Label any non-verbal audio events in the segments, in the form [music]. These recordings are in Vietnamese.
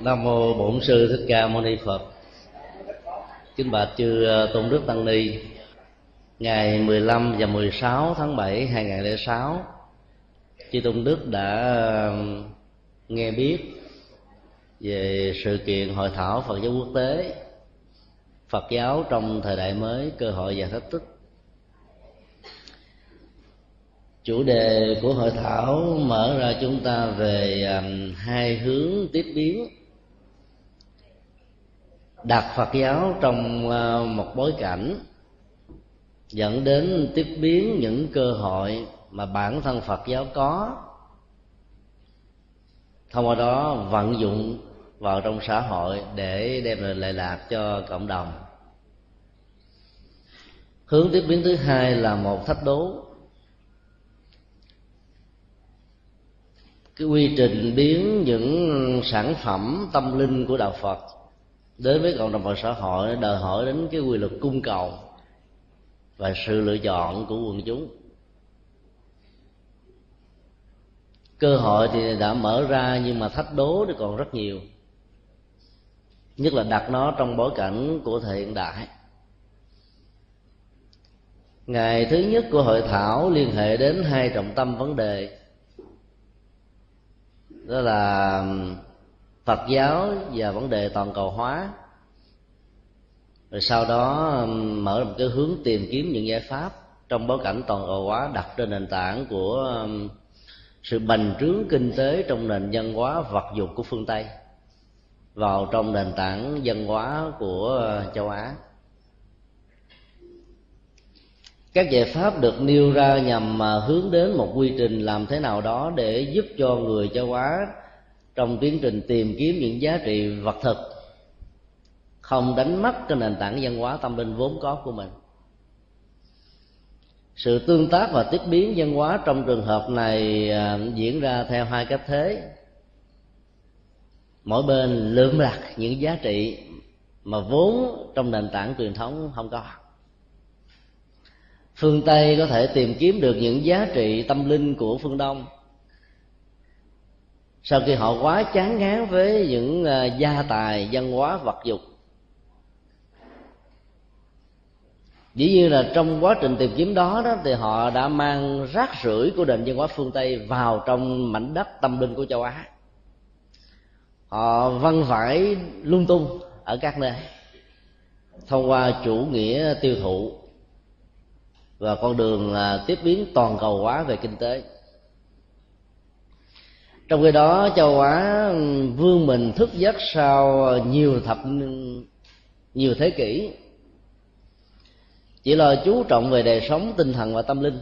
Nam mô Bổn sư Thích Ca Mâu Ni Phật. Kính bạch chư ờ, tôn đức tăng ni. Ngày 15 và 16 tháng 7 2006, chư tôn đức đã nghe biết về sự kiện hội thảo Phật giáo quốc tế Phật giáo trong thời đại mới cơ hội và thách thức chủ đề của hội thảo mở ra chúng ta về um, hai hướng tiếp biến đặt phật giáo trong uh, một bối cảnh dẫn đến tiếp biến những cơ hội mà bản thân phật giáo có. Thông qua đó, vận dụng vào trong xã hội để đem lại lệ lạc cho cộng đồng. Hướng tiếp biến thứ hai là một thách đố. Cái quy trình biến những sản phẩm tâm linh của đạo phật đến với cộng đồng và xã hội đòi hỏi đến cái quy luật cung cầu và sự lựa chọn của quần chúng. Cơ hội thì đã mở ra nhưng mà thách đố thì còn rất nhiều, nhất là đặt nó trong bối cảnh của thời hiện đại. Ngày thứ nhất của hội thảo liên hệ đến hai trọng tâm vấn đề đó là um, phật giáo và vấn đề toàn cầu hóa. Rồi sau đó um, mở một cái hướng tìm kiếm những giải pháp trong bối cảnh toàn cầu hóa đặt trên nền tảng của um, sự bành trướng kinh tế trong nền văn hóa vật dục của phương tây vào trong nền tảng văn hóa của uh, châu á các giải pháp được nêu ra nhằm mà hướng đến một quy trình làm thế nào đó để giúp cho người châu á trong tiến trình tìm kiếm những giá trị vật thực, không đánh mất cái nền tảng văn hóa tâm linh vốn có của mình. Sự tương tác và tiếp biến văn hóa trong trường hợp này à, diễn ra theo hai cách thế. Mỗi bên lượm lạc những giá trị mà vốn trong nền tảng truyền thống không có phương tây có thể tìm kiếm được những giá trị tâm linh của phương đông. Sau khi họ quá chán ngán với những à, gia tài, văn hóa, vật dục, dĩ nhiên là trong quá trình tìm kiếm đó đó thì họ đã mang rác rưởi của nền văn hóa phương tây vào trong mảnh đất tâm linh của châu á. Họ văn vải lung tung ở các nơi, thông qua chủ nghĩa tiêu thụ và con đường à, tiếp biến toàn cầu hóa về kinh tế. Trong khi đó, châu á ừ, vương mình thức giấc sau nhiều thập, nhiều thế kỷ. Chỉ lo chú trọng về đời sống, tinh thần và tâm linh.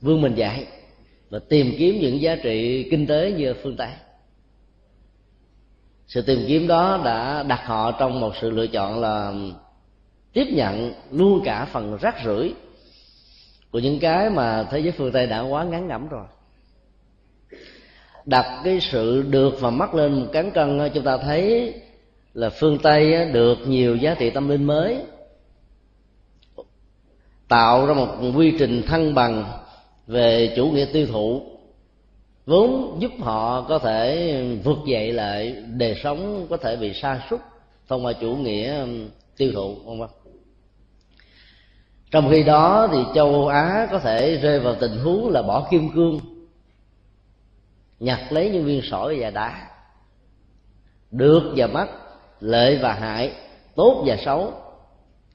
Vương mình dạy và tìm kiếm những giá trị kinh tế như phương tây. Sự tìm kiếm đó đã đặt họ trong một sự lựa chọn là tiếp nhận luôn cả phần rác rưởi của những cái mà thế giới phương tây đã quá ngắn ngẩm rồi. Đặt cái sự được và mất lên một cán cân ờ, chúng ta thấy là phương tây ờ, được nhiều giá trị tâm linh mới, tạo ra một quy trình thăng bằng về chủ nghĩa tiêu thụ, vốn giúp họ có thể vượt dậy lại đời sống có thể bị sa sút thông qua chủ nghĩa tiêu thụ không không trong khi đó thì châu á có thể rơi vào tình huống là bỏ kim cương, nhặt lấy những viên sỏi và đá. Được và mất, lợi và hại, tốt và xấu,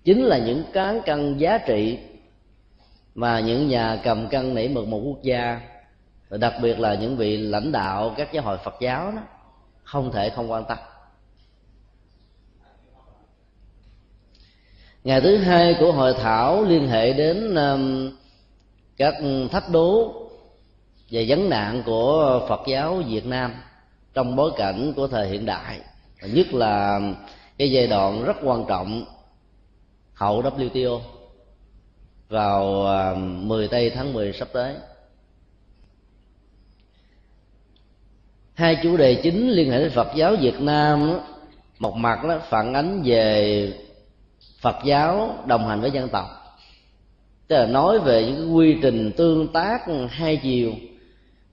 chính là những cán cân giá trị mà những nhà cầm cân nảy mực một quốc gia, và đặc biệt là những vị lãnh đạo các giáo hội phật giáo đó, không thể không quan tâm. Ngày thứ hai của hội thảo liên hệ đến um, các thách đố về vấn nạn của phật giáo việt nam trong bối cảnh của thời hiện đại nhất là cái giai đoạn rất quan trọng hậu WTO vào um, 10 tây tháng 10 sắp tới. Hai chủ đề chính liên hệ đến Phật giáo Việt Nam, một mặt nó phản ánh về phật giáo đồng hành với dân tộc. Tức là nói về những quy trình tương tác hai chiều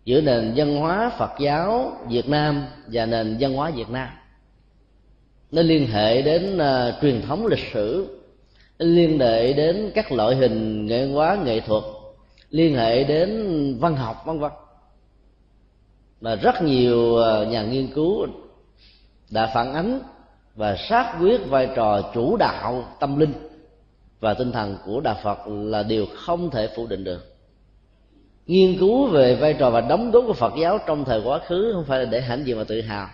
giữa nền văn hóa phật giáo việt nam và nền văn hóa việt nam. Nó liên hệ đến uh, truyền thống lịch sử nó liên hệ đến các loại hình nghệ hóa nghệ thuật liên hệ đến văn học vân vân. Và rất nhiều à, nhà nghiên cứu đã phản ánh và xác quyết vai trò chủ đạo tâm linh và tinh thần của đạo phật là điều không thể phủ định được. Nghiên cứu về vai trò và đóng góp của phật giáo trong thời quá khứ không phải là để hãnh diện mà tự hào.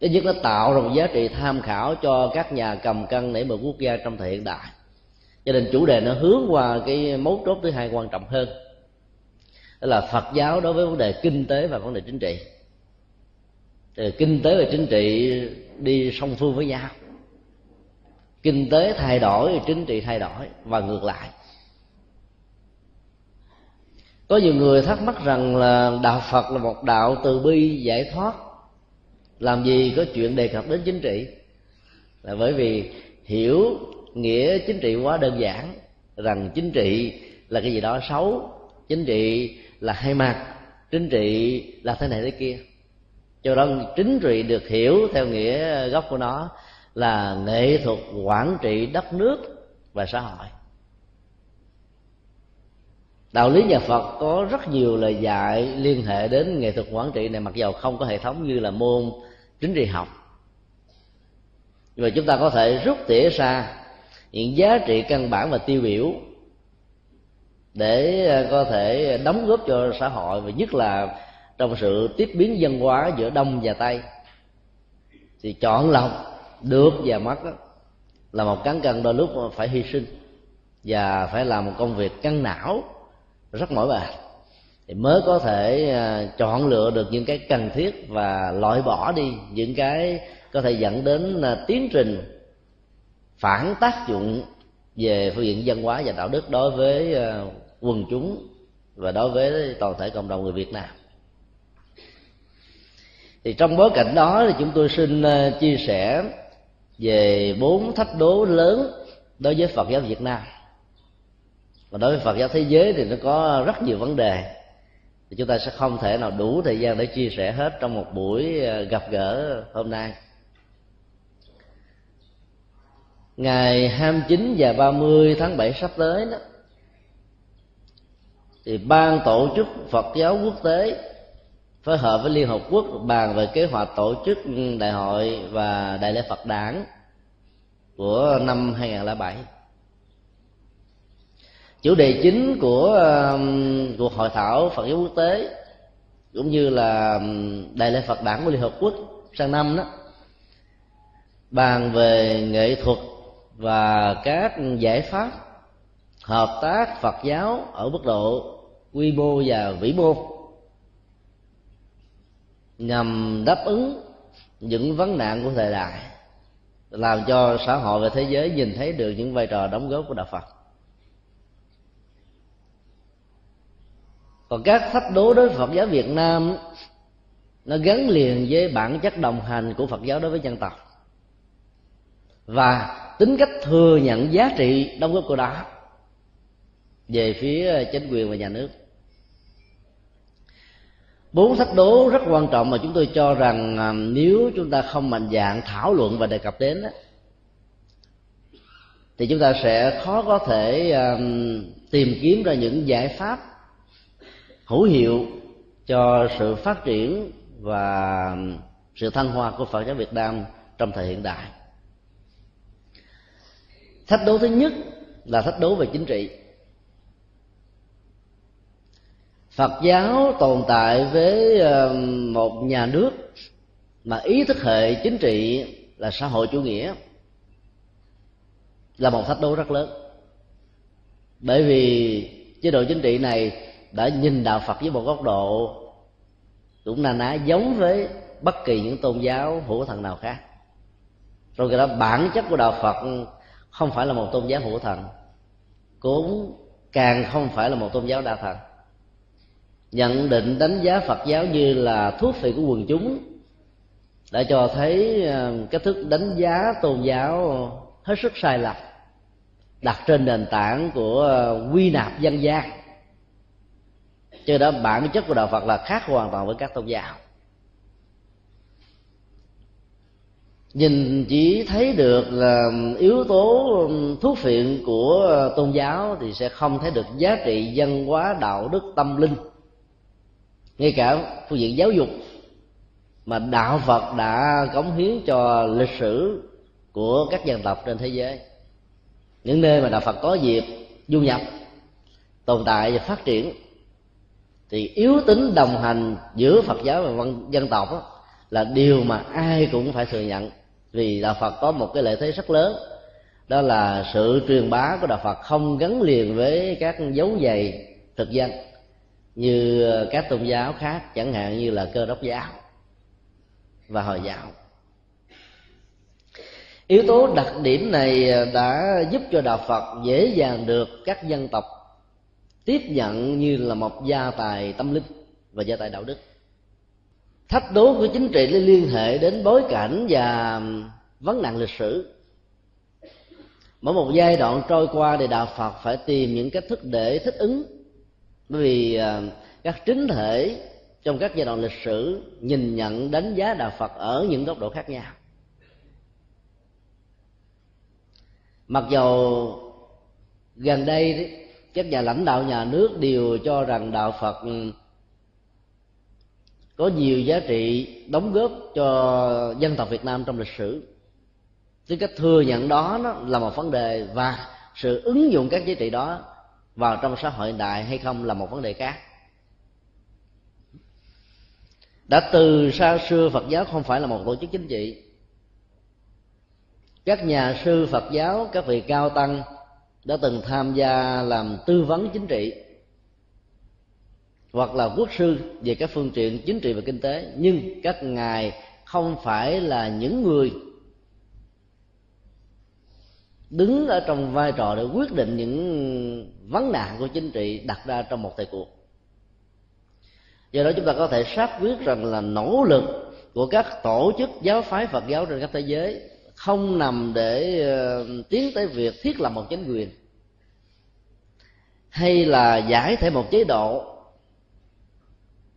Thứ nhất nó tạo ra một giá trị tham khảo cho các nhà cầm cân nảy mực quốc gia trong thời hiện đại. Cho nên chủ đề nó hướng qua cái mấu chốt thứ hai quan trọng hơn, đó là phật giáo đối với vấn đề kinh tế và vấn đề chính trị. Thì kinh tế và chính trị đi song phương với nhau. Kinh tế thay đổi, chính trị thay đổi, và ngược lại. Có nhiều người thắc mắc rằng là đạo phật là một đạo từ bi giải thoát. Làm gì có chuyện đề cập đến chính trị? Là bởi vì hiểu nghĩa chính trị quá đơn giản, rằng chính trị là cái gì đó xấu, chính trị là hai mặt, chính trị là thế này thế kia cho đó chính trị được hiểu theo nghĩa gốc của nó là nghệ thuật quản trị đất nước và xã hội. Đạo lý nhà phật có rất nhiều lời dạy liên hệ đến nghệ thuật quản trị này, mặc dầu không có hệ thống như là môn chính trị học. Nhưng mà chúng ta có thể rút tỉa ra những giá trị căn bản và tiêu biểu để ờ, có thể đóng góp cho xã hội, và nhất là trong sự tiếp biến dân hóa giữa đông và tây, thì chọn lọc được và mất là một cán cân đôi lúc phải hy sinh và phải làm một công việc căng não rất mỏi mệt. Thì mới có thể à, chọn lựa được những cái cần thiết và loại bỏ đi những cái có thể dẫn đến à, tiến trình phản tác dụng về phương diện văn hóa và đạo đức đối với à, quần chúng và đối với toàn thể cộng đồng người Việt Nam thì trong bối cảnh đó thì chúng tôi xin ờ, chia sẻ về bốn thách đố lớn đối với Phật giáo Việt Nam. Và đối với Phật giáo thế giới thì nó có rất nhiều vấn đề. Thì chúng ta sẽ không thể nào đủ thời gian để chia sẻ hết trong một buổi ờ, gặp gỡ hôm nay. Ngày 29 và 30 tháng 7 sắp tới đó, thì ban tổ chức Phật giáo quốc tế phối hợp với Liên Hợp Quốc bàn về kế hoạch tổ chức đại hội và đại lễ Phật đản của năm 2007 chủ đề chính của um, cuộc hội thảo Phật giáo quốc tế cũng như là um, đại lễ Phật đản của Liên Hợp Quốc sang năm đó, bàn về nghệ thuật và các giải pháp hợp tác Phật giáo ở mức độ quy mô và vĩ mô nhằm đáp ứng những vấn nạn của thời đại, làm cho xã hội và thế giới nhìn thấy được những vai trò đóng góp của đạo Phật. Còn các thách đố đối với phật giáo việt nam, nó gắn liền với bản chất đồng hành của phật giáo đối với dân tộc. Và tính cách thừa nhận giá trị đóng góp của đó về phía chính quyền và nhà nước bốn thách đố rất quan trọng mà chúng tôi cho rằng à, nếu chúng ta không mạnh dạng thảo luận và đề cập đến đó, thì chúng ta sẽ khó có thể um, tìm kiếm ra những giải pháp hữu hiệu cho sự phát triển và sự thăng hoa của Phật giáo Việt Nam trong thời hiện đại. Thách đố thứ nhất là thách đố về chính trị. Phật giáo tồn tại với ờ, một nhà nước mà ý thức hệ chính trị là xã hội chủ nghĩa, là một thách đố rất lớn. Bởi vì chế độ chính trị này đã nhìn đạo phật với một góc độ cũng na ná giống với bất kỳ những tôn giáo hữu thần nào khác. Rồi cái đó, bản chất của đạo phật không phải là một tôn giáo hữu thần, cũng càng không phải là một tôn giáo đa thần nhận định đánh giá phật giáo như là thuốc phiện của quần chúng, đã cho thấy ờ, cách thức đánh giá tôn giáo hết sức sai lầm, đặt trên nền tảng của ờ, quy nạp dân gian. Cho đó, bản chất của đạo phật là khác hoàn toàn với các tôn giáo. Nhìn chỉ thấy được là yếu tố thuốc phiện của ờ, tôn giáo thì sẽ không thấy được giá trị văn hóa, đạo đức, tâm linh ngay cả phương diện giáo dục mà đạo phật đã cống hiến cho lịch sử của các dân tộc trên thế giới. Những nơi mà đạo phật có dịp du nhập tồn tại và phát triển thì yếu tính đồng hành giữa phật giáo và văn dân tộc đó, là điều mà ai cũng phải thừa nhận. Vì đạo phật có một cái lợi thế rất lớn đó là sự truyền bá của đạo phật không gắn liền với các dấu giày thực dân như ờ, các tôn giáo khác, chẳng hạn như là cơ đốc giáo và hồi giáo. Yếu tố đặc điểm này ờ, đã giúp cho đạo phật dễ dàng được các dân tộc tiếp nhận như là một gia tài tâm linh và gia tài đạo đức. Thách đố của chính trị liên hệ đến bối cảnh và vấn nạn lịch sử. Mỗi một giai đoạn trôi qua thì đạo phật phải tìm những cách thức để thích ứng bởi vì à, các chính thể trong các giai đoạn lịch sử nhìn nhận, đánh giá đạo phật ở những góc độ khác nhau. Mặc dầu gần đây các nhà lãnh đạo nhà nước đều cho rằng đạo phật ừ, có nhiều giá trị đóng góp cho dân tộc việt nam trong lịch sử. Cái cách thừa nhận đó nó là một vấn đề và sự ứng dụng các giá trị đó vào trong xã hội hiện đại hay không là một vấn đề khác. Đã từ xa xưa phật giáo không phải là một tổ chức chính trị. Các nhà sư phật giáo, các vị cao tăng đã từng tham gia làm tư vấn chính trị hoặc là quốc sư về các phương tiện chính trị và kinh tế. Nhưng các ngài không phải là những người đứng ở trong vai trò để quyết định những vấn nạn của chính trị đặt ra trong một thời cuộc. Do đó chúng ta có thể xác quyết rằng là nỗ lực của các tổ chức giáo phái phật giáo trên các thế giới không nằm để ờ, tiến tới việc thiết lập một chính quyền, hay là giải thể một chế độ.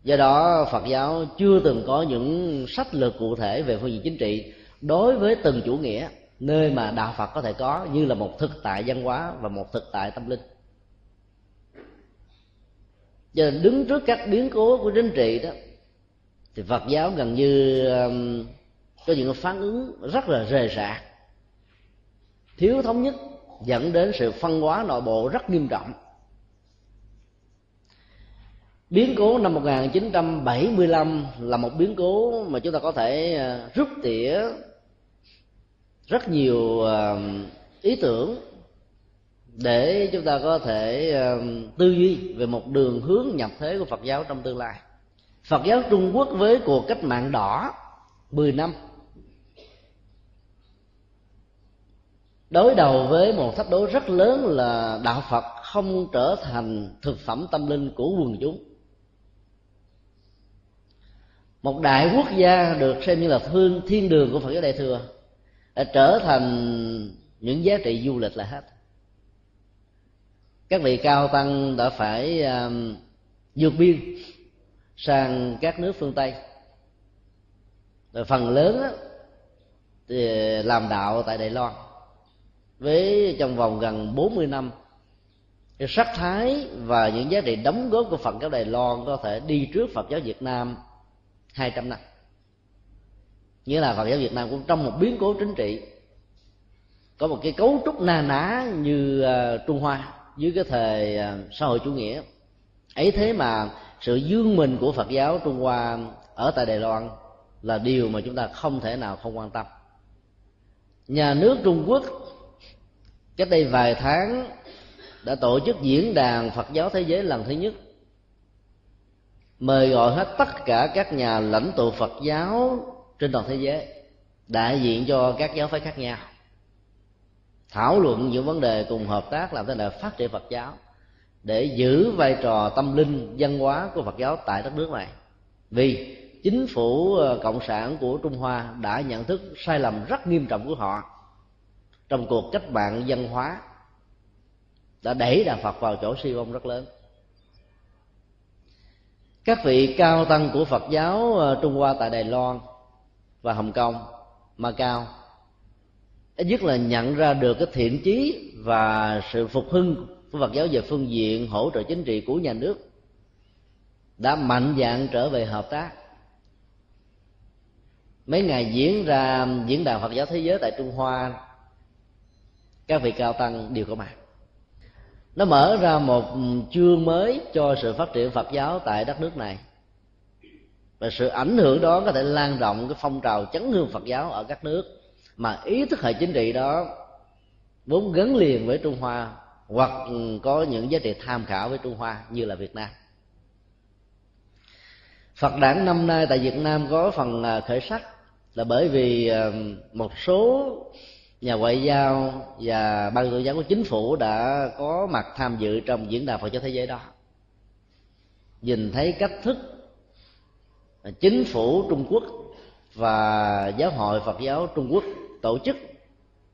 Do đó phật giáo chưa từng có những sách lược cụ thể về phương diện chính trị đối với từng chủ nghĩa nơi mà đạo phật có thể có như là một thực tại văn hóa và một thực tại tâm linh. Cho nên đứng trước các biến cố của chính trị đó thì phật giáo gần như um, có những phản ứng rất là rề rạc thiếu thống nhất dẫn đến sự phân hóa nội bộ rất nghiêm trọng. Biến cố năm 1975 là một biến cố mà chúng ta có thể uh, rút tỉa rất nhiều ờ, ý tưởng để chúng ta có thể ờ, tư duy về một đường hướng nhập thế của Phật giáo trong tương lai. Phật giáo Trung Quốc với cuộc cách mạng đỏ 10 năm đối đầu với một thách đố rất lớn là đạo Phật không trở thành thực phẩm tâm linh của quần chúng. Một đại quốc gia được xem như là thương thiên đường của Phật giáo Đại thừa trở thành những giá trị du lịch là hết. Các vị cao tăng đã phải um, vượt biên sang các nước phương tây. Rồi phần lớn đó, thì làm đạo tại Đài Loan. Với trong vòng gần 40 năm cái sắc thái và những giá trị đóng góp của Phật giáo Đài Loan có thể đi trước Phật giáo Việt Nam 200 năm nghĩa là Phật giáo Việt Nam cũng trong một biến cố chính trị. Có một cái cấu trúc na ná như uh, Trung Hoa dưới cái thời uh, xã hội chủ nghĩa. Ấy thế mà sự dương mình của Phật giáo Trung Hoa ở tại Đài Loan là điều mà chúng ta không thể nào không quan tâm. Nhà nước Trung Quốc cách đây vài tháng đã tổ chức diễn đàn Phật giáo thế giới lần thứ nhất mời gọi hết tất cả các nhà lãnh tụ Phật giáo trên toàn thế giới, đại diện cho các giáo phái khác nhau, thảo luận những vấn đề cùng hợp tác làm thế nào phát triển Phật giáo, để giữ vai trò tâm linh văn hóa của Phật giáo tại đất nước này. Vì chính phủ ờ, cộng sản của Trung Hoa đã nhận thức sai lầm rất nghiêm trọng của họ trong cuộc cách mạng văn hóa, đã đẩy đạo Phật vào chỗ suy vong rất lớn. Các vị cao tăng của phật giáo ờ, trung hoa tại đài loan và hồng kông, macau. Ít nhất là nhận ra được cái thiện chí và sự phục hưng của phật giáo về phương diện hỗ trợ chính trị của nhà nước đã mạnh dạng trở về hợp tác. Mấy ngày diễn ra diễn đàn phật giáo thế giới tại trung hoa, các vị cao tăng đều có mặt. Nó mở ra một chương mới cho sự phát triển phật giáo tại đất nước này và sự ảnh hưởng đó có thể lan rộng cái phong trào chấn hương phật giáo ở các nước. Mà ý thức hệ chính trị đó vốn gắn liền với trung hoa, hoặc có những giá trị tham khảo với trung hoa như là việt nam. Phật đản năm nay tại việt nam có phần à, khởi sắc là bởi vì à, một số nhà ngoại giao và ban tôn giáo của chính phủ đã có mặt tham dự trong diễn đàn Phật giáo thế giới đó. Nhìn thấy cách thức chính phủ Trung Quốc và giáo hội Phật giáo Trung Quốc tổ chức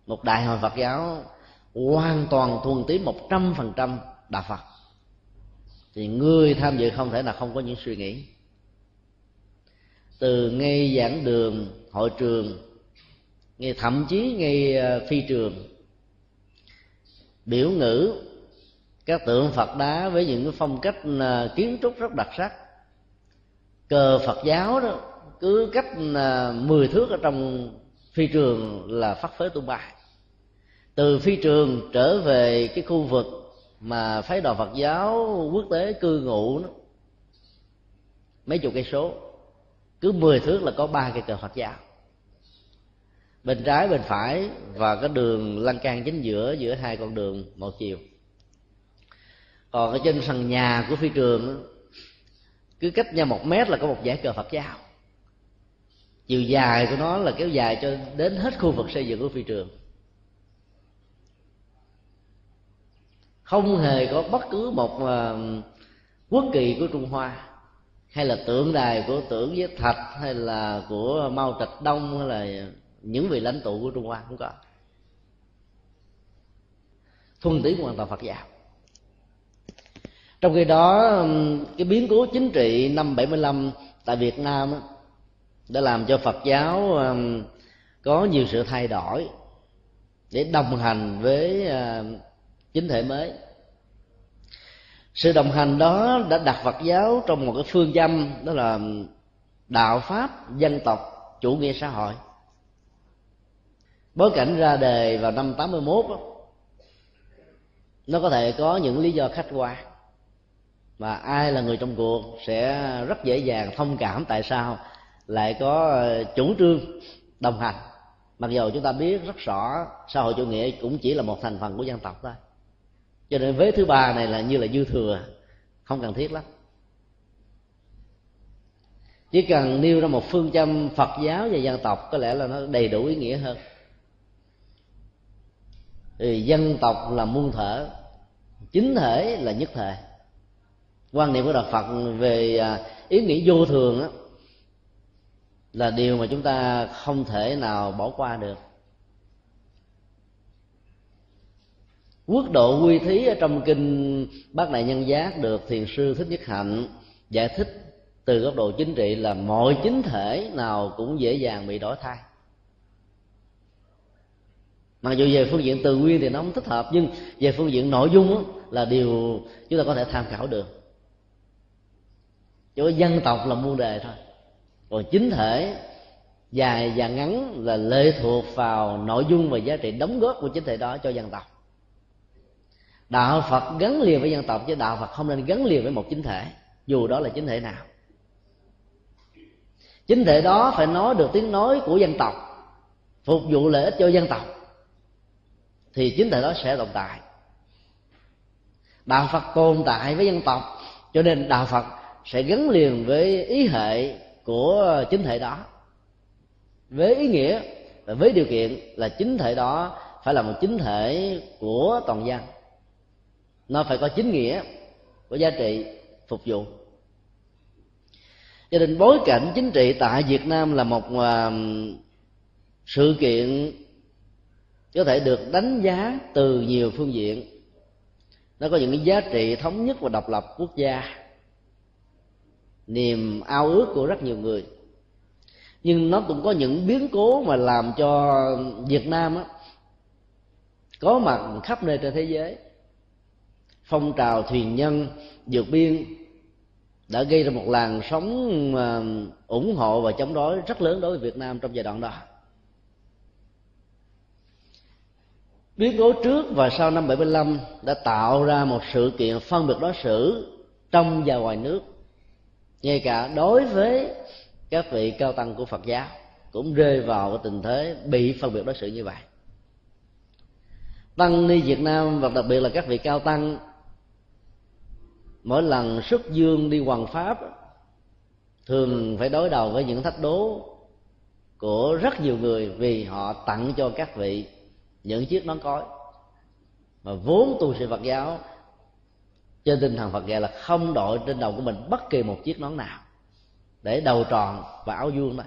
một đại hội Phật giáo hoàn toàn thuần túy một trăm phần trăm đạo Phật. Thì người tham dự không thể nào không có những suy nghĩ. Từ ngay giảng đường, hội trường, ngay thậm chí ngay ờ, phi trường, biểu ngữ, các tượng phật đá với những phong cách ờ, kiến trúc rất đặc sắc cờ phật giáo đó cứ cách à, 10 thước ở trong phi trường là phát phế tung bay. Từ phi trường trở về cái khu vực mà phái đoàn phật giáo quốc tế cư ngụ đó, mấy chục cây số cứ 10 thước là có ba cây cờ phật giáo. Bên trái bên phải và cái đường lan can chính giữa giữa hai con đường một chiều. Còn ở trên sàn nhà của phi trường cứ cách nhau một mét là có một giải cờ phật giáo. Chiều dài của nó là kéo dài cho đến hết khu vực xây dựng của phi trường. Không hề có bất cứ một ờ, quốc kỳ của trung hoa, hay là tượng đài của tưởng với thạch, hay là của mao trạch đông, hay là những vị lãnh tụ của trung hoa không có. Thuần túy hoàn toàn phật giáo trong khi đó cái biến cố chính trị năm 75 tại Việt Nam đã làm cho Phật giáo có nhiều sự thay đổi để đồng hành với chính thể mới. Sự đồng hành đó đã đặt Phật giáo trong một cái phương châm đó là đạo pháp dân tộc chủ nghĩa xã hội. Bối cảnh ra đề vào năm 81 đó, nó có thể có những lý do khách quan và ai là người trong cuộc sẽ rất dễ dàng thông cảm tại sao lại có ờ, chủ trương đồng hành. Mặc dù chúng ta biết rất rõ xã hội chủ nghĩa cũng chỉ là một thành phần của dân tộc thôi. Cho nên vế thứ ba này là như là dư thừa, không cần thiết lắm. Chỉ cần nêu ra một phương châm phật giáo và dân tộc có lẽ là nó đầy đủ ý nghĩa hơn. Thì dân tộc là muôn thể, chính thể là nhất thể quan niệm của đạo phật về à, ý nghĩa vô thường đó, là điều mà chúng ta không thể nào bỏ qua được. Quốc độ quy thí ở trong kinh bát đại nhân giác được thiền sư thích nhất hạnh giải thích từ góc độ chính trị là mọi chính thể nào cũng dễ dàng bị đổi thay. Mặc dù về phương diện từ nguyên thì nó không thích hợp nhưng về phương diện nội dung là điều chúng ta có thể tham khảo được chỗ dân tộc là muôn đề thôi. Còn chính thể dài và ngắn là lệ thuộc vào nội dung và giá trị đóng góp của chính thể đó cho dân tộc. Đạo phật gắn liền với dân tộc chứ đạo phật không nên gắn liền với một chính thể, dù đó là chính thể nào. Chính thể đó phải nói được tiếng nói của dân tộc, phục vụ lợi ích cho dân tộc, thì chính thể đó sẽ tồn tại. Đạo phật tồn tại với dân tộc, cho nên đạo phật sẽ gắn liền với ý hệ của chính thể đó. Với ý nghĩa và với điều kiện là chính thể đó phải là một chính thể của toàn dân nó phải có chính nghĩa của giá trị, phục vụ. Gia đình bối cảnh chính trị tại việt nam là một à, sự kiện có thể được đánh giá từ nhiều phương diện. Nó có những cái giá trị thống nhất và độc lập quốc gia niềm ao ước của rất nhiều người. Nhưng nó cũng có những biến cố mà làm cho việt nam á, có mặt khắp nơi trên thế giới. Phong trào thuyền nhân vượt biên đã gây ra một làn sóng à, ủng hộ và chống đối rất lớn đối với Việt Nam trong giai đoạn đó. Biến cố trước và sau năm 75 đã tạo ra một sự kiện phân biệt đối xử trong và ngoài nước ngay cả đối với các vị cao tăng của Phật giáo cũng rơi vào cái tình thế bị phân biệt đối xử như vậy. Tăng ni Việt Nam và đặc biệt là các vị cao tăng, mỗi lần xuất dương đi hoàng pháp, thường phải đối đầu với những thách đố của rất nhiều người vì họ tặng cho các vị những chiếc nón cối mà vốn tu sĩ Phật giáo trên tinh thần Phật dạy là không đội trên đầu của mình bất kỳ một chiếc nón nào để đầu tròn và áo vuông thôi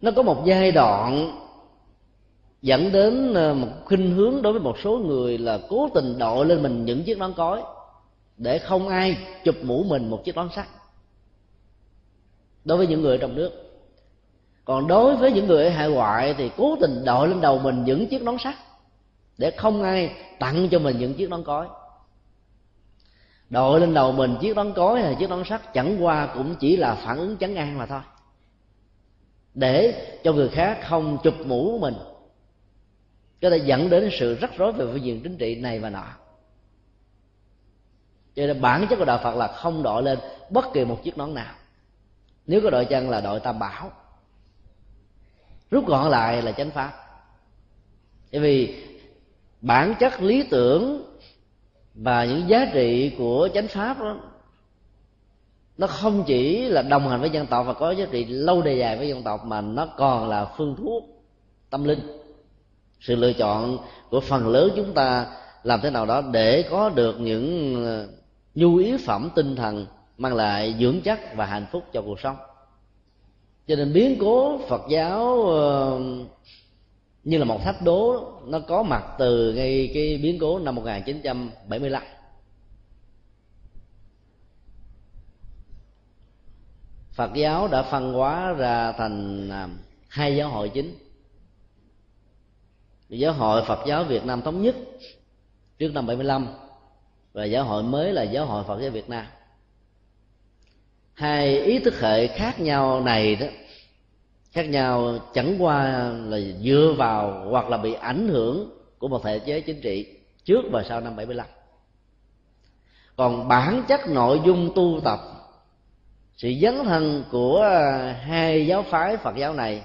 nó có một giai đoạn dẫn đến ờ, một khuynh hướng đối với một số người là cố tình đội lên mình những chiếc nón cối để không ai chụp mũ mình một chiếc nón sắt. Đối với những người trong nước. Còn đối với những người ở hải ngoại thì cố tình đội lên đầu mình những chiếc nón sắt để không ai tặng cho mình những chiếc nón cói, đội lên đầu mình chiếc nón cối hay chiếc nón sắt chẳng qua cũng chỉ là phản ứng chấn an mà thôi. Để cho người khác không chụp mũ mình. Có thể dẫn đến sự rắc rối về phương diện chính trị này và nọ. Cho nên bản chất của đạo phật là không đội lên bất kỳ một chiếc nón nào. Nếu có đội chân là đội tam bảo. Rút gọn lại là chánh pháp. Bởi vì bản chất lý tưởng và những giá trị của chánh pháp đó, nó không chỉ là đồng hành với dân tộc và có giá trị lâu đời dài với dân tộc, mà nó còn là phương thuốc tâm linh. Sự lựa chọn của phần lớn chúng ta làm thế nào đó để có được những ờ, nhu yếu phẩm tinh thần mang lại dưỡng chất và hạnh phúc cho cuộc sống. Cho nên biến cố phật giáo ờ, như là một thách đố, nó có mặt từ ngay cái biến cố năm 1975 Phật giáo đã phân hóa ra thành à, hai giáo hội chính. Giáo hội Phật giáo Việt Nam thống nhất trước năm 75 và giáo hội mới là giáo hội Phật giáo Việt Nam. Hai ý thức hệ khác nhau này đó khác nhau, chẳng qua là dựa vào hoặc là bị ảnh hưởng của một thể chế chính trị trước và sau năm 75 còn bản chất nội dung tu tập, sự dấn thân của hai giáo phái Phật giáo này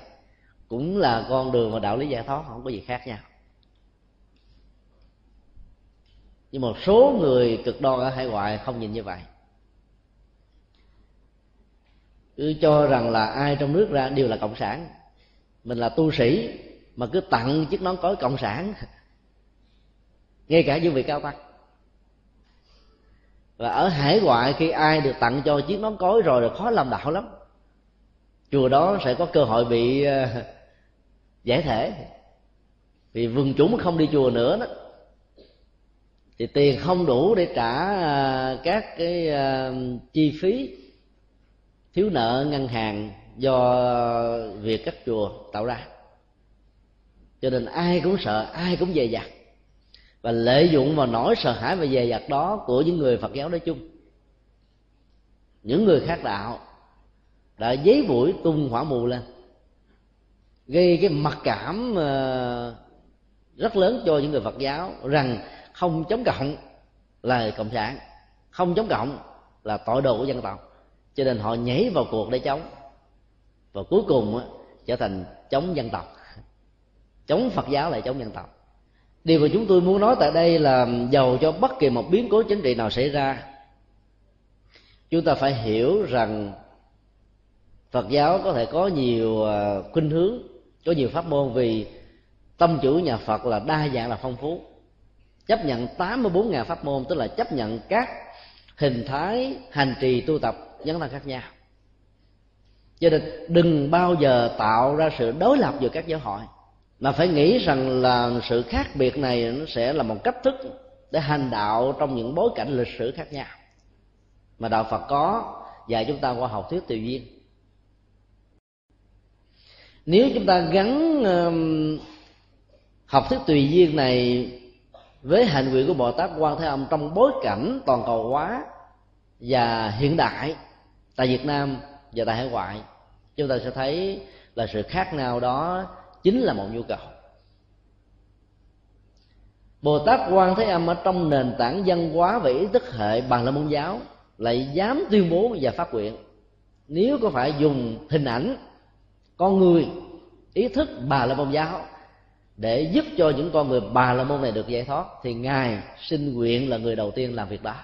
cũng là con đường và đạo lý giải thoát, không có gì khác nhau nhưng một số người cực đoan ở hải ngoại không nhìn như vậy cứ cho rằng là ai trong nước ra đều là cộng sản. Mình là tu sĩ mà cứ tặng chiếc nón cối cộng sản. [laughs] Ngay cả những vị cao tăng. Và ở hải ngoại khi ai được tặng cho chiếc nón cối rồi là khó làm đạo lắm. Chùa đó sẽ có cơ hội bị ờ, [laughs] giải thể. Vì vườn chúng không đi chùa nữa đó. Thì tiền không đủ để trả ờ, các cái ờ, chi phí thiếu nợ ngân hàng do việc các chùa tạo ra. Cho nên ai cũng sợ, ai cũng dè dặt. Và lợi dụng vào nỗi sợ hãi và dè dặt đó của những người phật giáo nói chung. Những người khác đạo đã giấy bụi tung hỏa mù lên, gây cái mặc cảm ờ, rất lớn cho những người phật giáo rằng không chống cộng là cộng sản, không chống cộng là tội đồ của dân tộc cho nên họ nhảy vào cuộc để chống. Và cuối cùng á, trở thành chống dân tộc. Chống phật giáo lại chống dân tộc. Điều mà chúng tôi muốn nói tại đây là giàu cho bất kỳ một biến cố chính trị nào xảy ra chúng ta phải hiểu rằng phật giáo có thể có nhiều à, khuynh hướng có nhiều pháp môn vì tâm chủ nhà phật là đa dạng là phong phú. Chấp nhận 84.000 pháp môn tức là chấp nhận các hình thái hành trì tu tập vấn là khác nhau. Cho nên đừng bao giờ tạo ra sự đối lập giữa các giáo hội, mà phải nghĩ rằng là sự khác biệt này nó sẽ là một cách thức để hành đạo trong những bối cảnh lịch sử khác nhau. Mà đạo phật có, dạy chúng ta qua học thuyết tùy duyên nếu chúng ta gắn học thuyết tùy duyên này với hành nguyện của bồ tát quan thế âm trong bối cảnh toàn cầu hóa và hiện đại tại việt nam và tại hải ngoại, chúng ta sẽ thấy là sự khác nào đó chính là một nhu cầu. Bồ tát quan thế âm ở trong nền tảng văn hóa và ý thức hệ bằng la môn giáo lại dám tuyên bố và phát nguyện, nếu có phải dùng hình ảnh, con người, ý thức bà la môn giáo để giúp cho những con người bà la môn này được giải thoát, thì ngài xin nguyện là người đầu tiên làm việc đó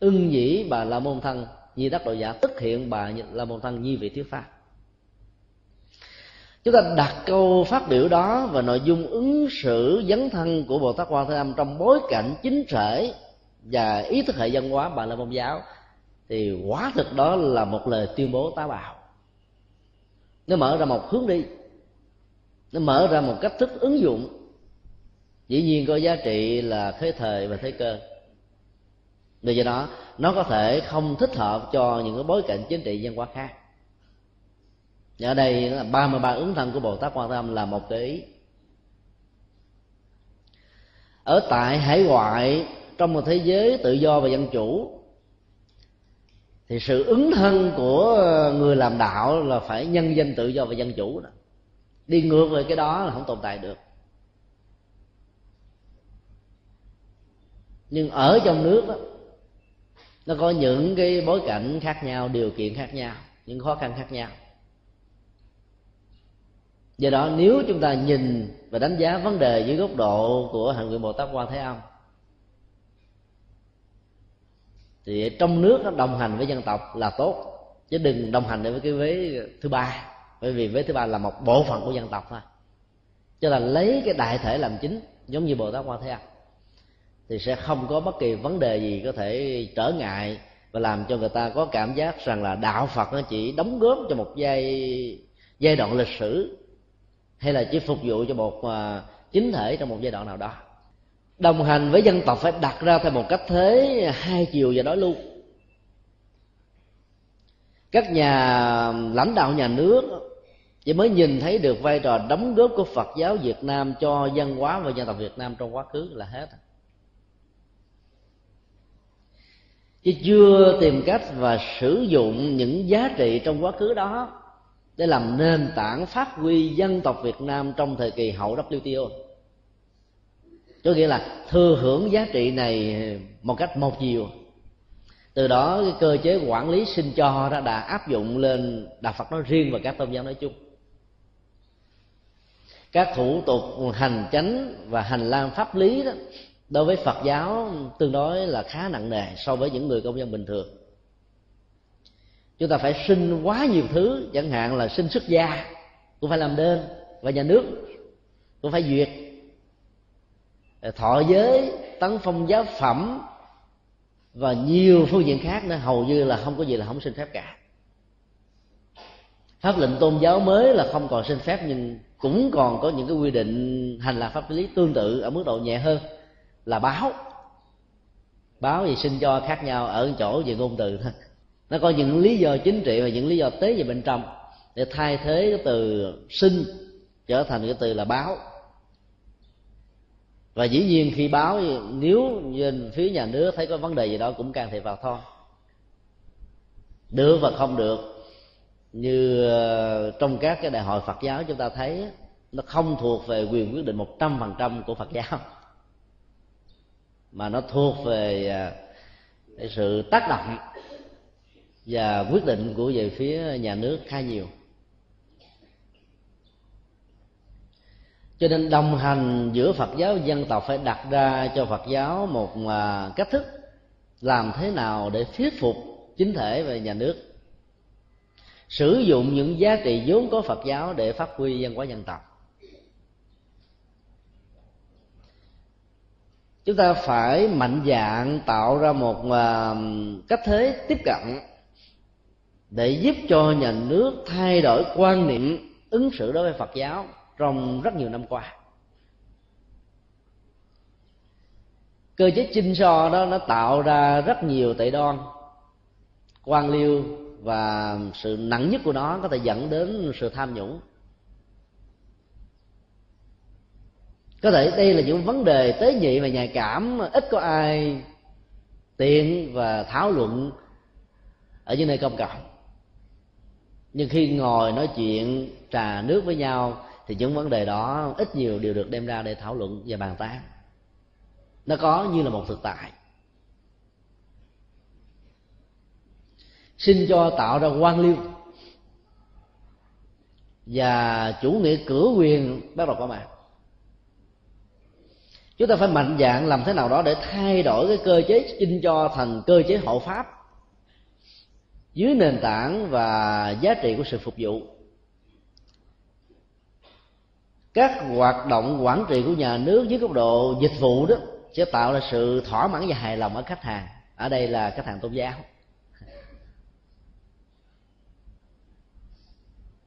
ưng nhĩ bà la môn thân, nhi đắc độ giả, tức hiện bà la môn thân, nhi vị thuyết pháp. Chúng ta đặt câu phát biểu đó và nội dung ứng xử dấn thân của bồ tát quan thế âm trong bối cảnh chính thể và ý thức hệ văn hóa bà la môn giáo, thì quả thực đó là một lời tuyên bố tá bạo. Nó mở ra một hướng đi, nó mở ra một cách thức ứng dụng. Dĩ nhiên có giá trị là thế thời và thế cơ vì do đó, nó có thể không thích hợp cho những cái bối cảnh chính trị văn hóa khác. Ở đây là 33 ứng thân của Bồ Tát Quan Tâm là một cái ý. Ở tại hải ngoại, trong một thế giới tự do và dân chủ, thì sự ứng thân của người làm đạo là phải nhân dân tự do và dân chủ đó. Đi ngược về cái đó là không tồn tại được. Nhưng ở trong nước đó nó có những cái bối cảnh khác nhau, điều kiện khác nhau, những khó khăn khác nhau. Do đó, nếu chúng ta nhìn và đánh giá vấn đề dưới góc độ của hạnh nguyện bồ tát quan thế âm, thì trong nước nó đồng hành với dân tộc là tốt, chứ đừng đồng hành với cái vế thứ ba, bởi vì vế thứ ba là một bộ phận của dân tộc thôi. Cho là lấy cái đại thể làm chính, giống như bồ tát quan thế âm thì sẽ không có bất kỳ vấn đề gì có thể trở ngại và làm cho người ta có cảm giác rằng là đạo phật nó chỉ đóng góp cho một giai giai đoạn lịch sử hay là chỉ phục vụ cho một uh, chính thể trong một giai đoạn nào đó. Đồng hành với dân tộc phải đặt ra theo một cách thế hai chiều và đối luôn. Các nhà lãnh đạo nhà nước chỉ mới nhìn thấy được vai trò đóng góp của Phật giáo Việt Nam cho văn hóa và dân tộc Việt Nam trong quá khứ là hết. Chứ chưa tìm cách và sử dụng những giá trị trong quá khứ đó để làm nền tảng phát huy dân tộc Việt Nam trong thời kỳ hậu WTO có nghĩa là thừa hưởng giá trị này một cách một chiều. Từ đó, cái cơ chế quản lý sinh cho đó đã áp dụng lên đạo Phật nói riêng và các tôn giáo nói chung. Các thủ tục hành chánh và hành lang pháp lý đó đối với Phật giáo, tương đối là khá nặng nề so với những người công dân bình thường. Chúng ta phải xin quá nhiều thứ, chẳng hạn là xin xuất gia, cũng phải làm đơn và nhà nước, cũng phải duyệt à, thọ giới, tấn phong giáo phẩm và nhiều phương diện khác nữa, hầu như là không có gì là không xin phép cả. Pháp lệnh tôn giáo mới là không còn xin phép, nhưng cũng còn có những cái quy định hành lạc pháp lý tương tự ở mức độ nhẹ hơn là báo. Báo thì xin cho khác nhau, ở chỗ về ngôn từ thôi. Nó có những lý do chính trị và những lý do tế về bên trong để thay thế cái từ xin trở thành cái từ là báo. Và dĩ nhiên khi báo, nếu bên phía nhà nước thấy có vấn đề gì đó cũng can thiệp vào thôi. Được và không được, như ờ, trong các cái đại hội Phật giáo chúng ta thấy nó không thuộc về quyền quyết định một trăm phần trăm của Phật giáo mà nó thuộc về à, sự tác động và quyết định của về phía nhà nước khá nhiều. Cho nên đồng hành giữa phật giáo dân tộc phải đặt ra cho phật giáo một à, cách thức làm thế nào để thuyết phục chính thể về nhà nước. Sử dụng những giá trị vốn có phật giáo để phát huy văn hóa dân tộc. Chúng ta phải mạnh dạng tạo ra một à, cách thế tiếp cận để giúp cho nhà nước thay đổi quan niệm ứng xử đối với phật giáo trong rất nhiều năm qua. Cơ chế chinh so đó nó tạo ra rất nhiều tệ đoan, quan liêu và sự nặng nhất của nó có thể dẫn đến sự tham nhũng. Có thể đây là những vấn đề tế nhị và nhạy cảm, ít có ai tiện và thảo luận ở những nơi công cộng. Nhưng khi ngồi nói chuyện, trà nước với nhau, thì những vấn đề đó ít nhiều đều được đem ra để thảo luận và bàn tán. Nó có như là một thực tại. Xin cho tạo ra quan liêu và chủ nghĩa cửa quyền bắt đầu có mặt chúng ta phải mạnh dạng làm thế nào đó để thay đổi cái cơ chế chinh cho thành cơ chế hộ pháp. Dưới nền tảng và giá trị của sự phục vụ, các hoạt động quản trị của nhà nước dưới góc độ dịch vụ đó sẽ tạo ra sự thỏa mãn và hài lòng ở khách hàng. Ở đây là khách hàng tôn giáo.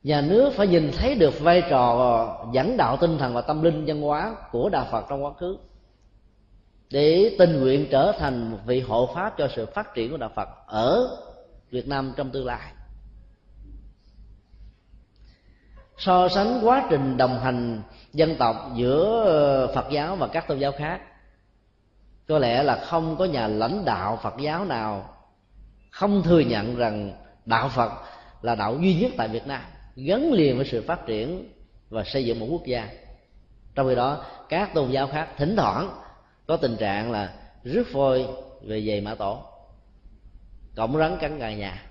Nhà nước phải nhìn thấy được vai trò dẫn đạo tinh thần và tâm linh văn hóa của đạo phật trong quá khứ. Để tình nguyện trở thành một vị hộ pháp cho sự phát triển của đạo phật ở việt nam trong tương lai. So sánh quá trình đồng hành dân tộc giữa phật giáo và các tôn giáo khác, có lẽ là không có nhà lãnh đạo phật giáo nào không thừa nhận rằng đạo phật là đạo duy nhất tại việt nam gắn liền với sự phát triển và xây dựng một quốc gia. Trong khi đó, các tôn giáo khác thỉnh thoảng có tình trạng là rước phôi về dày mã tổ, cổng rắn cắn gà nhà.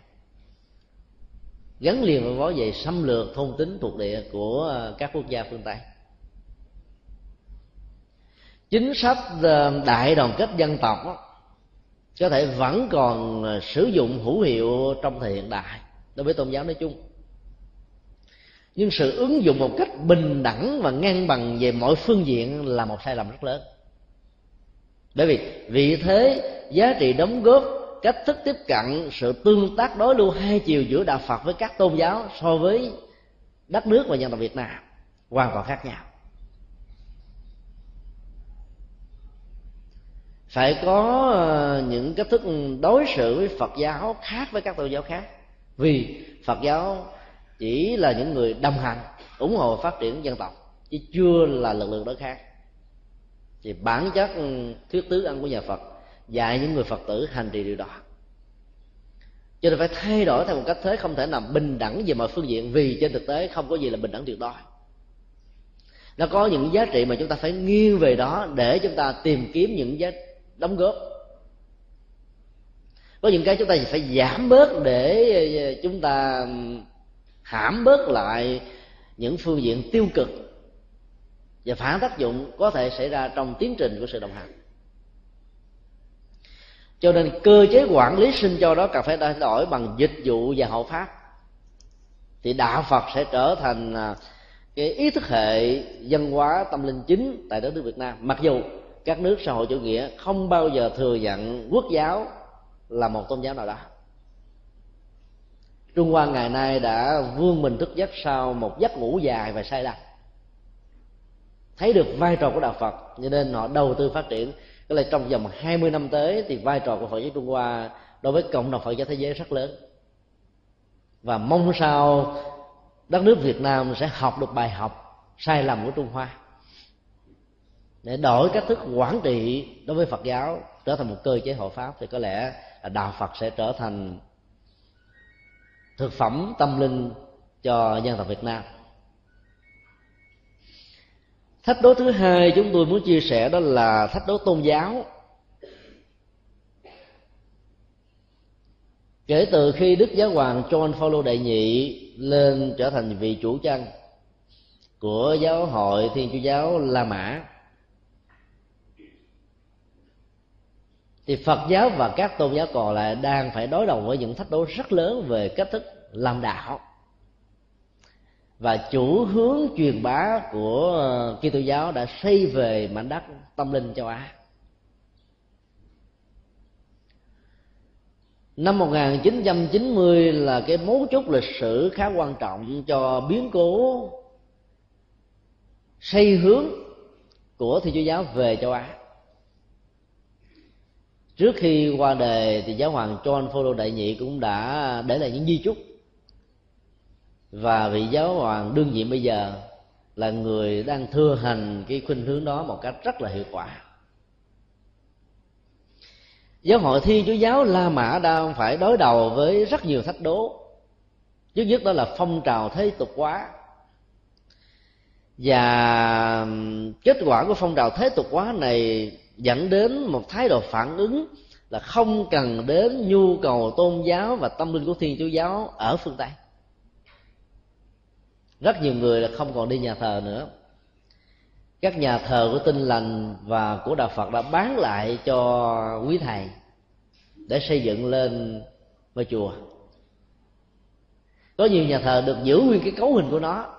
Gắn liền với vấn về xâm lược thôn tính thuộc địa của ờ, các quốc gia phương tây. Chính sách ờ, đại đoàn kết dân tộc có thể vẫn còn ờ, sử dụng hữu hiệu trong thời hiện đại đối với tôn giáo nói chung nhưng sự ứng dụng một cách bình đẳng và ngang bằng về mọi phương diện là một sai lầm rất lớn. Bởi vì vị thế, giá trị đóng góp, cách thức tiếp cận, sự tương tác đối lưu hai chiều giữa đạo phật với các tôn giáo so với đất nước và dân tộc việt nam hoàn toàn khác nhau. Phải có ờ, những cách thức đối xử với phật giáo khác với các tôn giáo khác. Vì phật giáo chỉ là những người đồng hành, ủng hộ phát triển dân tộc, chứ chưa là lực lượng đối kháng. thì bản chất ừ, thuyết tứ ăn của nhà phật dạy những người phật tử hành trì điều đó. Cho nên phải thay đổi theo một cách thế, không thể nào bình đẳng về mọi phương diện, vì trên thực tế không có gì là bình đẳng tuyệt đối. Nó có những giá trị mà chúng ta phải nghiêng về đó để chúng ta tìm kiếm những giá đóng góp. Có những cái chúng ta phải giảm bớt để ừ, chúng ta ừ, hãm bớt lại những phương diện tiêu cực và phản tác dụng có thể xảy ra trong tiến trình của sự đồng hành. Cho nên cơ chế quản lý sinh cho đó cần phải thay đổi bằng dịch vụ và hậu pháp. Thì đạo phật sẽ trở thành à, cái ý thức hệ văn hóa tâm linh chính tại đất nước việt nam. Mặc dù các nước xã hội chủ nghĩa không bao giờ thừa nhận quốc giáo là một tôn giáo nào đó trung hoa ngày nay đã vươn mình thức giấc sau một giấc ngủ dài và say lầm thấy được vai trò của đạo phật, cho nên họ đầu tư phát triển. Cái là trong vòng 20 năm tới thì vai trò của Phật giáo Trung Hoa đối với cộng đồng Phật giáo thế giới rất lớn. Và mong sao đất nước Việt Nam sẽ học được bài học sai lầm của Trung Hoa để đổi cách thức quản trị đối với Phật giáo, trở thành một cơ chế hộ pháp. Thì có lẽ là đạo Phật sẽ trở thành thực phẩm tâm linh cho dân tộc Việt Nam. Thách đố thứ hai chúng tôi muốn chia sẻ đó là thách đố tôn giáo. Kể từ khi đức giáo hoàng john Paul đệ nhị lên trở thành vị chủ chân của giáo hội thiên chúa giáo la mã thì phật giáo và các tôn giáo còn lại đang phải đối đầu với những thách đố rất lớn về cách thức làm đạo và chủ hướng truyền bá của ờ, Kitô giáo đã xây về mảnh đất tâm linh châu Á. Năm 1990 là cái mấu chốt lịch sử khá quan trọng cho biến cố, xây hướng của Thiên Chúa giáo về châu Á trước khi qua đời thì giáo hoàng John Paul đại nhị cũng đã để lại những di chúc. Và vị giáo hoàng đương nhiệm bây giờ là người đang thừa hành cái khuynh hướng đó một cách rất là hiệu quả. Giáo hội thiên chúa giáo la mã đang phải đối đầu với rất nhiều thách đố. Trước nhất đó là phong trào thế tục hóa. Và kết quả của phong trào thế tục hóa này dẫn đến một thái độ phản ứng là không cần đến nhu cầu tôn giáo và tâm linh của thiên chúa giáo ở phương tây. Rất nhiều người là không còn đi nhà thờ nữa. Các nhà thờ của tinh lành và của đạo phật đã bán lại cho quý thầy để xây dựng lên ngôi chùa. Có nhiều nhà thờ được giữ nguyên cái cấu hình của nó,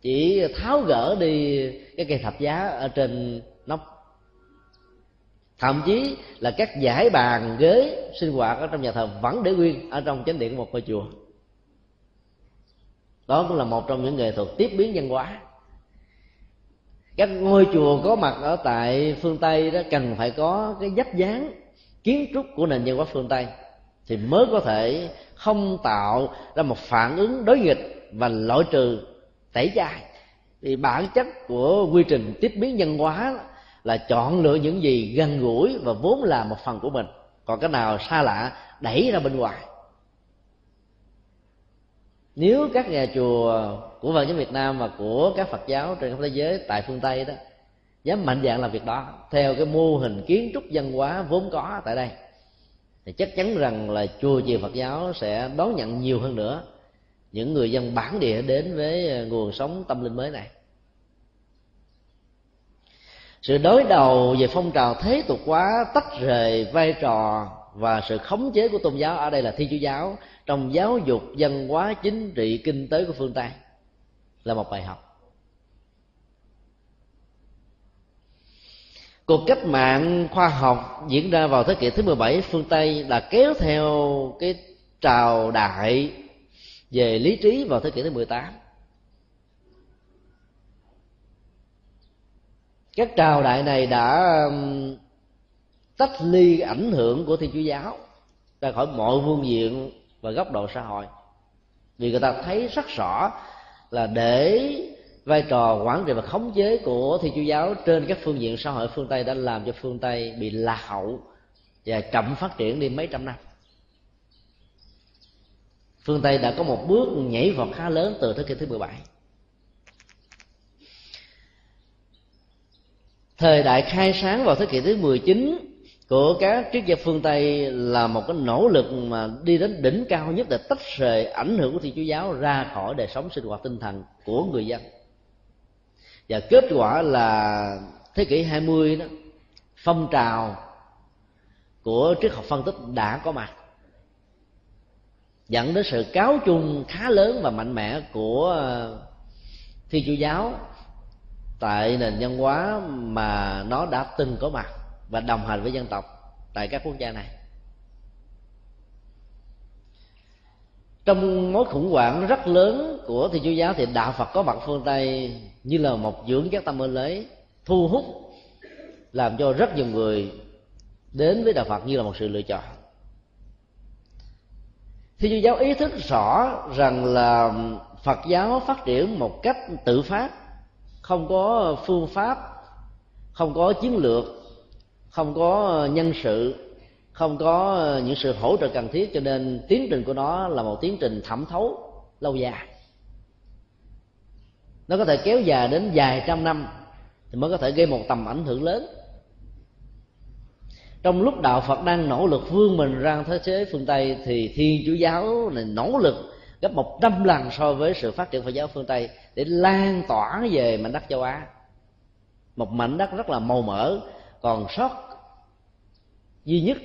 chỉ tháo gỡ đi cái cây thập giá ở trên thậm chí là các giải bàn ghế sinh hoạt ở trong nhà thờ vẫn để nguyên ở trong chánh điện của một ngôi chùa. Đó cũng là một trong những nghệ thuật tiếp biến văn hóa. Các ngôi chùa có mặt ở tại phương tây đó cần phải có cái dấp dáng kiến trúc của nền văn hóa phương tây thì mới có thể không tạo ra một phản ứng đối nghịch và loại trừ tẩy chay. Thì bản chất của quy trình tiếp biến văn hóa là chọn lựa những gì gần gũi và vốn là một phần của mình. Còn cái nào xa lạ, đẩy ra bên ngoài. Nếu các nhà chùa của Phật giáo Việt Nam và của các Phật giáo trên khắp thế giới tại phương Tây đó, dám mạnh dạng làm việc đó, theo cái mô hình kiến trúc văn hóa vốn có tại đây, thì chắc chắn rằng là chùa chiền Phật giáo sẽ đón nhận nhiều hơn nữa những người dân bản địa đến với ờ, nguồn sống tâm linh mới này sự đối đầu về phong trào thế tục quá tách rời vai trò và sự khống chế của tôn giáo ở đây là thiên chúa giáo, trong giáo dục văn hóa chính trị kinh tế của phương tây, là một bài học. Cuộc cách mạng khoa học diễn ra vào thế kỷ thứ 17 phương Tây là kéo theo cái trào đại về lý trí vào thế kỷ thứ 18 các trào đại này đã um, tách ly ảnh hưởng của thiên chúa giáo ra khỏi mọi phương diện và góc độ xã hội. Vì người ta thấy rất rõ là để vai trò quản trị và khống chế của thiên chúa giáo trên các phương diện xã hội phương tây đã làm cho phương tây bị lạc hậu và chậm phát triển đi mấy trăm năm. Phương tây đã có một bước nhảy vọt khá lớn từ thế kỷ thứ 17 thời đại khai sáng vào thế kỷ thứ 19 của các triết gia phương tây là một cái nỗ lực mà đi đến đỉnh cao nhất để tách rời ảnh hưởng của thiên chúa giáo ra khỏi đời sống sinh hoạt tinh thần của người dân. Và kết quả là thế kỷ 20 đó, phong trào của triết học phân tích đã có mặt, dẫn đến sự cáo chung khá lớn và mạnh mẽ của thiên chúa giáo tại nền văn hóa mà nó đã từng có mặt và đồng hành với dân tộc tại các quốc gia này. Trong mối khủng hoảng rất lớn của thiên chúa giáo thì đạo phật có mặt phương tây như là một dưỡng các tâm ơn lấy thu hút, làm cho rất nhiều người đến với đạo phật như là một sự lựa chọn. Thiên chúa giáo ý thức rõ rằng là phật giáo phát triển một cách tự phát không có phương pháp, không có chiến lược, không có nhân sự, không có những sự hỗ trợ cần thiết, cho nên tiến trình của nó là một tiến trình thẩm thấu lâu dài. Nó có thể kéo dài đến vài trăm năm thì mới có thể gây một tầm ảnh hưởng lớn. Trong lúc đạo phật đang nỗ lực vươn mình ra thế giới phương tây thì thiên chúa giáo này nỗ lực gấp một trăm lần so với sự phát triển phật giáo phương tây để lan tỏa về mảnh đất châu á. Một mảnh đất rất là màu mỡ, còn sót duy nhất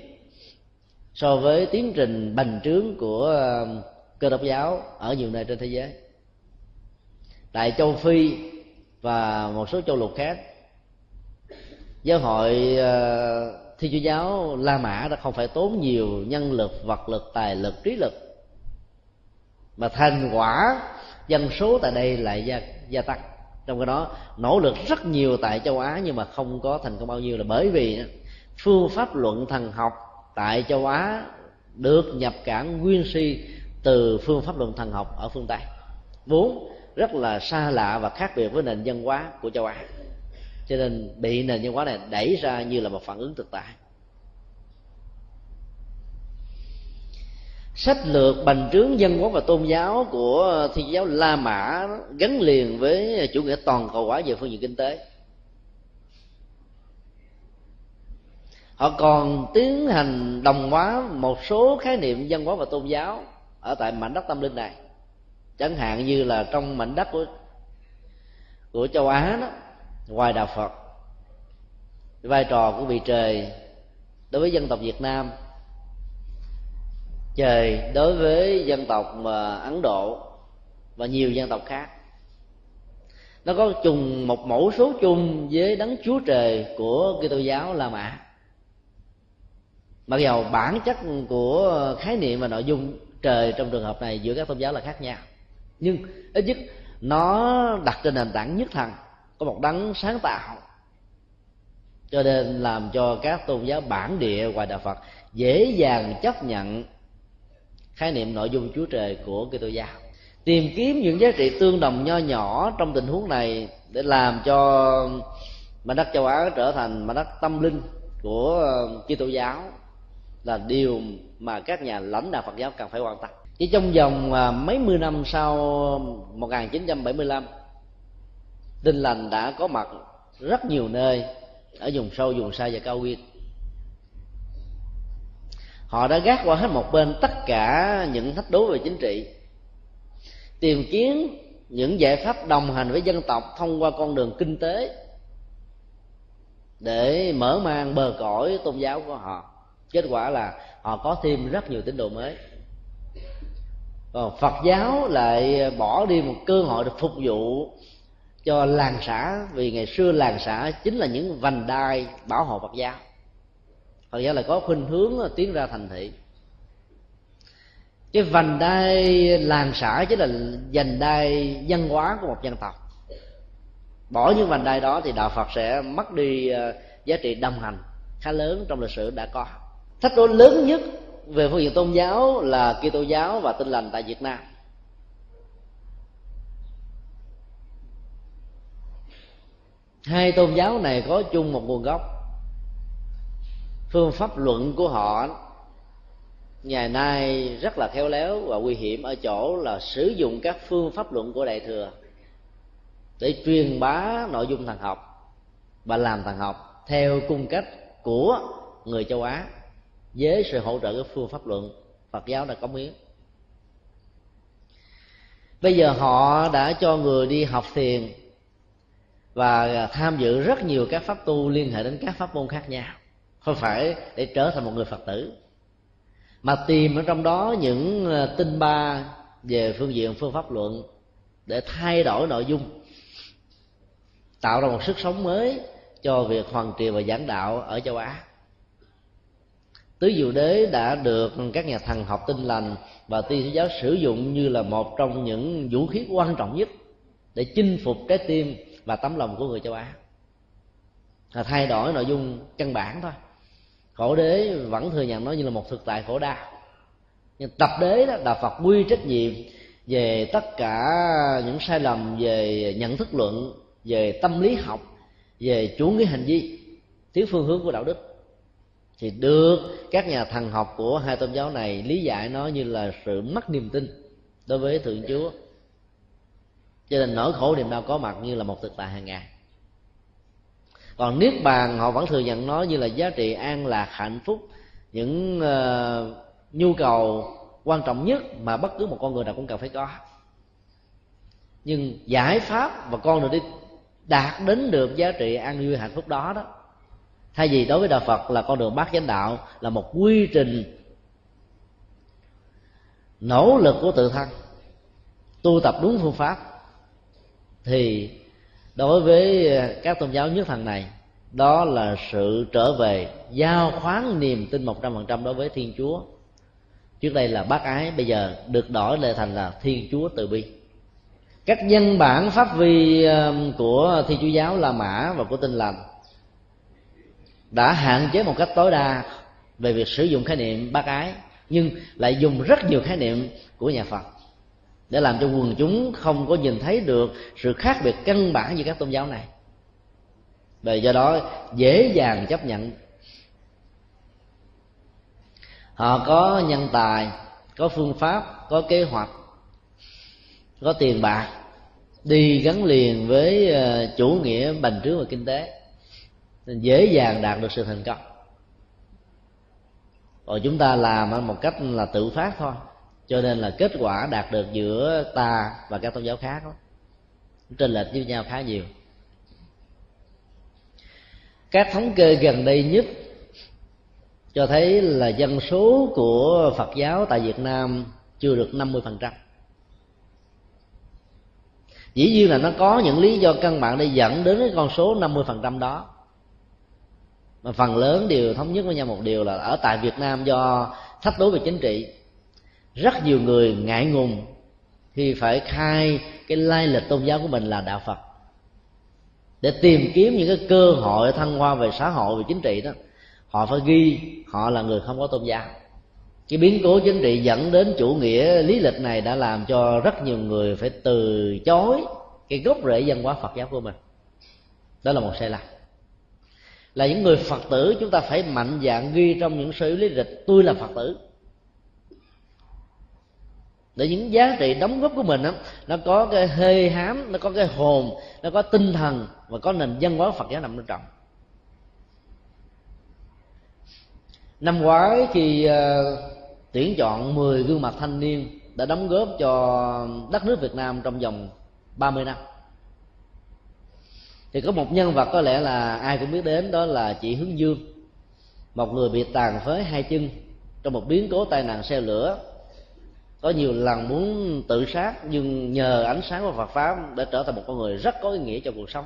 so với tiến trình bành trướng của um, cơ đốc giáo ở nhiều nơi trên thế giới. Tại châu phi và một số châu lục khác, giáo hội ờ, thiên chúa giáo la mã đã không phải tốn nhiều nhân lực, vật lực, tài lực, trí lực, mà thành quả dân số tại đây lại gia, gia tăng. Trong cái đó nỗ lực rất nhiều tại châu á nhưng mà không có thành công bao nhiêu là bởi vì phương pháp luận thần học tại châu á được nhập cảng nguyên si từ phương pháp luận thần học ở phương tây. Vốn rất là xa lạ và khác biệt với nền văn hóa của châu á. Cho nên bị nền văn hóa này đẩy ra như là một phản ứng thực tại. Sách lược bành trướng dân hóa và tôn giáo của thiên giáo la mã gắn liền với chủ nghĩa toàn cầu hóa về phương diện kinh tế. Họ còn tiến hành đồng hóa một số khái niệm dân hóa và tôn giáo ở tại mảnh đất tâm linh này. Chẳng hạn như là trong mảnh đất của của châu á đó, ngoài đạo phật, vai trò của vị trời đối với dân tộc việt nam trời đối với dân tộc mà ấn độ và nhiều dân tộc khác. Nó có chung, một mẫu số chung với đấng chúa trời của Kitô giáo La Mã. Mặc dầu bản chất của khái niệm và nội dung trời trong trường hợp này giữa các tôn giáo là khác nhau, nhưng ít nhất nó đặt trên nền tảng nhất thần, có một đấng sáng tạo, cho nên làm cho các tôn giáo bản địa ngoài đạo Phật dễ dàng chấp nhận khái niệm nội dung Chúa Trời của Kitô giáo tìm kiếm những giá trị tương đồng nho nhỏ trong tình huống này để làm cho mảnh đất châu Á trở thành mảnh đất tâm linh của ờ, Kitô giáo là điều mà các nhà lãnh đạo Phật giáo cần phải quan tâm. Chỉ trong vòng ờ, mấy mươi năm sau 1975 tinh lành đã có mặt rất nhiều nơi ở vùng sâu, vùng xa và cao nguyên họ đã gác qua hết một bên tất cả những thách đố về chính trị. Tìm kiếm những giải pháp đồng hành với dân tộc thông qua con đường kinh tế để mở mang bờ cõi tôn giáo của họ. Kết quả là họ có thêm rất nhiều tín đồ mới. Còn phật giáo lại bỏ đi một cơ hội được phục vụ cho làng xã, vì ngày xưa làng xã chính là những vành đai bảo hộ phật giáo phật giáo là có khuynh hướng ờ, tiến ra thành thị. Cái vành đai làng xã chính là vành đai văn hóa của một dân tộc. Bỏ những vành đai đó thì đạo phật sẽ mất đi ờ, giá trị đồng hành khá lớn trong lịch sử đã có. Thách đố lớn nhất về phương diện tôn giáo là Kitô giáo và Tin lành tại Việt Nam. Hai tôn giáo này có chung một nguồn gốc phương pháp luận của họ ngày nay rất là khéo léo và nguy hiểm ở chỗ là sử dụng các phương pháp luận của đại thừa để truyền bá nội dung thần học và làm thần học theo cung cách của người châu á với sự hỗ trợ của phương pháp luận phật giáo đã cống hiến. Bây giờ họ đã cho người đi học thiền và tham dự rất nhiều các pháp tu liên hệ đến các pháp môn khác nhau không phải để trở thành một người phật tử. Mà tìm ở trong đó những ờ, tinh ba về phương diện phương pháp luận để thay đổi nội dung, tạo ra một sức sống mới cho việc hoàn triều và giảng đạo ở châu á. Tứ diệu đế đã được các nhà thần học tinh lành và tiên giáo sử dụng như là một trong những vũ khí quan trọng nhất để chinh phục trái tim và tấm lòng của người châu á. Là thay đổi nội dung căn bản thôi khổ đế vẫn thừa nhận nó như là một thực tại khổ đau. Nhưng tập đế đó là phật quy trách nhiệm về tất cả những sai lầm, về nhận thức luận, về tâm lý học, về chủ nghĩa hành vi, thiếu phương hướng của đạo đức. Thì được các nhà thần học của hai tôn giáo này lý giải nó như là sự mất niềm tin đối với thượng chúa. Cho nên nỗi khổ niềm đau có mặt như là một thực tại hàng ngày còn niết bàn họ vẫn thừa nhận nó như là giá trị an lạc hạnh phúc những uh, nhu cầu quan trọng nhất mà bất cứ một con người nào cũng cần phải có. Nhưng giải pháp và con đường đi đạt đến được giá trị an vui hạnh phúc đó đó thay vì đối với đạo phật là con đường bát chánh đạo là một quy trình nỗ lực của tự thân tu tập đúng phương pháp thì đối với à, các tôn giáo nhất thần này, đó là sự trở về, giao khoán niềm tin một trăm phần trăm đối với thiên chúa. Trước đây là bác ái, bây giờ được đổi lại thành là thiên chúa từ bi. Các văn bản pháp vi à, của thiên chúa giáo la mã và của tinh lành đã hạn chế một cách tối đa về việc sử dụng khái niệm bác ái, nhưng lại dùng rất nhiều khái niệm của nhà phật để làm cho quần chúng không có nhìn thấy được sự khác biệt căn bản giữa các tôn giáo này. Và do đó dễ dàng chấp nhận. Họ có nhân tài, có phương pháp, có kế hoạch, có tiền bạc, đi gắn liền với ờ, chủ nghĩa bành trướng và kinh tế. Nên dễ dàng đạt được sự thành công. Còn chúng ta làm một cách là tự phát thôi cho nên là kết quả đạt được giữa ta và các tôn giáo khác đó, trên lệch với nhau khá nhiều các thống kê gần đây nhất cho thấy là dân số của Phật giáo tại Việt Nam chưa được 50%. Dĩ nhiên là nó có những lý do căn bản để dẫn đến cái con số 50% đó. Mà phần lớn đều thống nhất với nhau một điều là ở tại Việt Nam do thách đố về chính trị rất nhiều người ngại ngùng khi phải khai cái lai lịch tôn giáo của mình là đạo Phật. Để tìm kiếm những cái cơ hội thăng hoa về xã hội, về chính trị đó, họ phải ghi họ là người không có tôn giáo. Cái biến cố chính trị dẫn đến chủ nghĩa lý lịch này đã làm cho rất nhiều người phải từ chối cái gốc rễ văn hóa Phật giáo của mình. Đó là một sai lầm. Là những người Phật tử chúng ta phải mạnh dạng ghi trong những sở lý lịch, tôi là Phật tử để những giá trị đóng góp của mình đó, nó có cái hơi hám nó có cái hồn nó có tinh thần và có nền văn hóa phật giáo nằm trong. Trọng năm ngoái khi uh, ờ, tuyển chọn 10 gương mặt thanh niên đã đóng góp cho đất nước Việt Nam trong vòng 30 năm. Thì có một nhân vật có lẽ là ai cũng biết đến đó là chị Hướng Dương. Một người bị tàn phế hai chân trong một biến cố tai nạn xe lửa có nhiều lần muốn tự sát, nhưng nhờ ánh sáng của Phật pháp để trở thành một con người rất có ý nghĩa cho cuộc sống.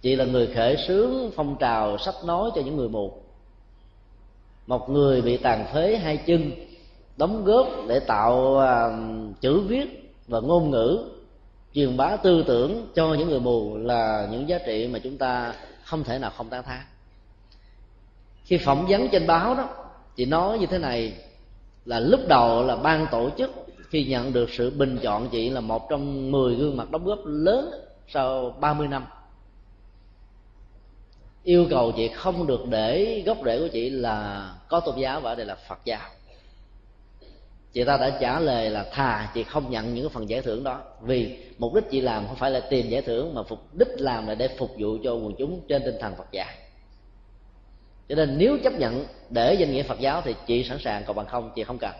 Chị là người khởi xướng phong trào sách nói cho những người mù. Một người bị tàn phế hai chân, đóng góp để tạo à, chữ viết và ngôn ngữ, truyền bá tư tưởng cho những người mù là những giá trị mà chúng ta không thể nào không tán thán. Khi phỏng vấn trên báo đó, chị nói như thế này là lúc đầu là ban tổ chức, khi nhận được sự bình chọn chị là một trong 10 gương mặt đóng góp lớn sau 30 năm. Yêu cầu chị không được để gốc rễ của chị là có tôn giáo và ở đây là Phật giáo. Chị ta đã trả lời là thà chị không nhận những phần giải thưởng đó, vì mục đích chị làm không phải là tìm giải thưởng mà mục đích làm là để phục vụ cho quần chúng trên tinh thần Phật giáo cho nên nếu chấp nhận để danh nghĩa phật giáo thì chị sẵn sàng, còn bằng không chị không cần.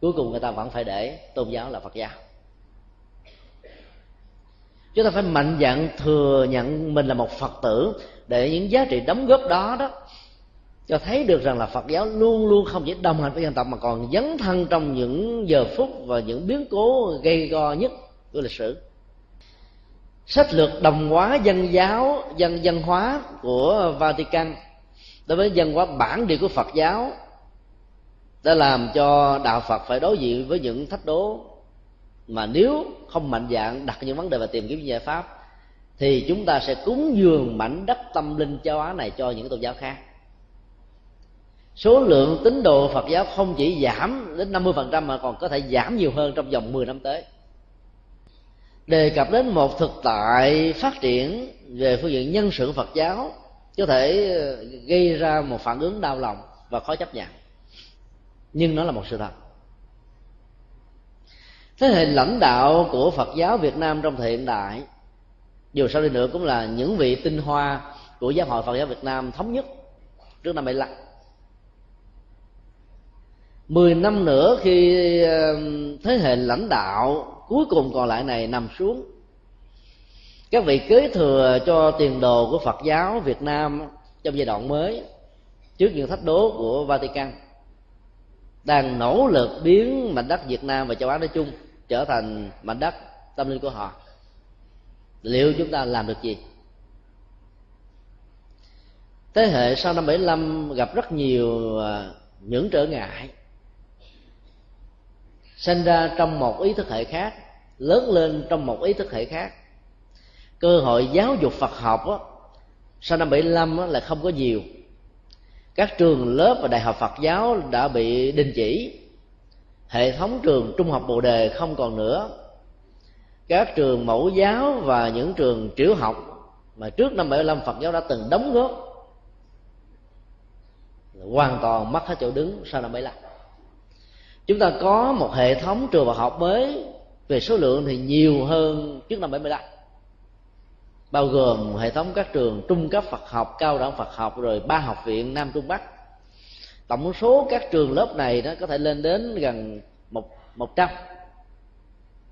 Cuối cùng người ta vẫn phải để tôn giáo là phật giáo. Chúng ta phải mạnh dạn thừa nhận mình là một phật tử để những giá trị đóng góp đó đó cho thấy được rằng là Phật giáo luôn luôn không chỉ đồng hành với dân tộc mà còn dấn thân trong những giờ phút và những biến cố gây go nhất của lịch sử. Sách lược đồng hóa dân giáo, dân dân hóa của Vatican đối với văn hóa bản địa của phật giáo, đã làm cho đạo phật phải đối diện với những thách đố mà nếu không mạnh dạng đặt những vấn đề và tìm kiếm giải pháp, thì chúng ta sẽ cúng dường mảnh đất tâm linh châu á này cho những tôn giáo khác. Số lượng tín đồ Phật giáo không chỉ giảm đến 50% mà còn có thể giảm nhiều hơn trong vòng 10 năm tới. Đề cập đến một thực tại phát triển về phương diện nhân sự Phật giáo có thể ờ, gây ra một phản ứng đau lòng và khó chấp nhận. Nhưng nó là một sự thật. Thế hệ lãnh đạo của phật giáo việt nam trong thời hiện đại, dù sao đi nữa cũng là những vị tinh hoa của giáo hội phật giáo việt nam thống nhất trước năm 75 mười năm nữa khi ờ, thế hệ lãnh đạo cuối cùng còn lại này nằm xuống các vị kế thừa cho tiền đồ của phật giáo việt nam trong giai đoạn mới trước những thách đố của vatican đang nỗ lực biến mảnh đất việt nam và châu á nói chung trở thành mảnh đất tâm linh của họ. Liệu chúng ta làm được gì? Thế hệ sau năm 75 gặp rất nhiều à, những trở ngại sinh ra trong một ý thức hệ khác, lớn lên trong một ý thức hệ khác cơ hội giáo dục Phật học á, sau năm 75 á, là không có nhiều. Các trường lớp và đại học phật giáo đã bị đình chỉ. Hệ thống trường trung học bồ đề không còn nữa. Các trường mẫu giáo và những trường tiểu học mà trước năm 75 Phật giáo đã từng đóng góp hoàn toàn mất hết chỗ đứng sau năm 75 chúng ta có một hệ thống trường và học mới. Về số lượng thì nhiều hơn trước năm 75 bao gồm hệ thống các trường trung cấp Phật học, cao đẳng Phật học rồi ba học viện Nam Trung Bắc. Tổng số các trường lớp này nó có thể lên đến gần một một trăm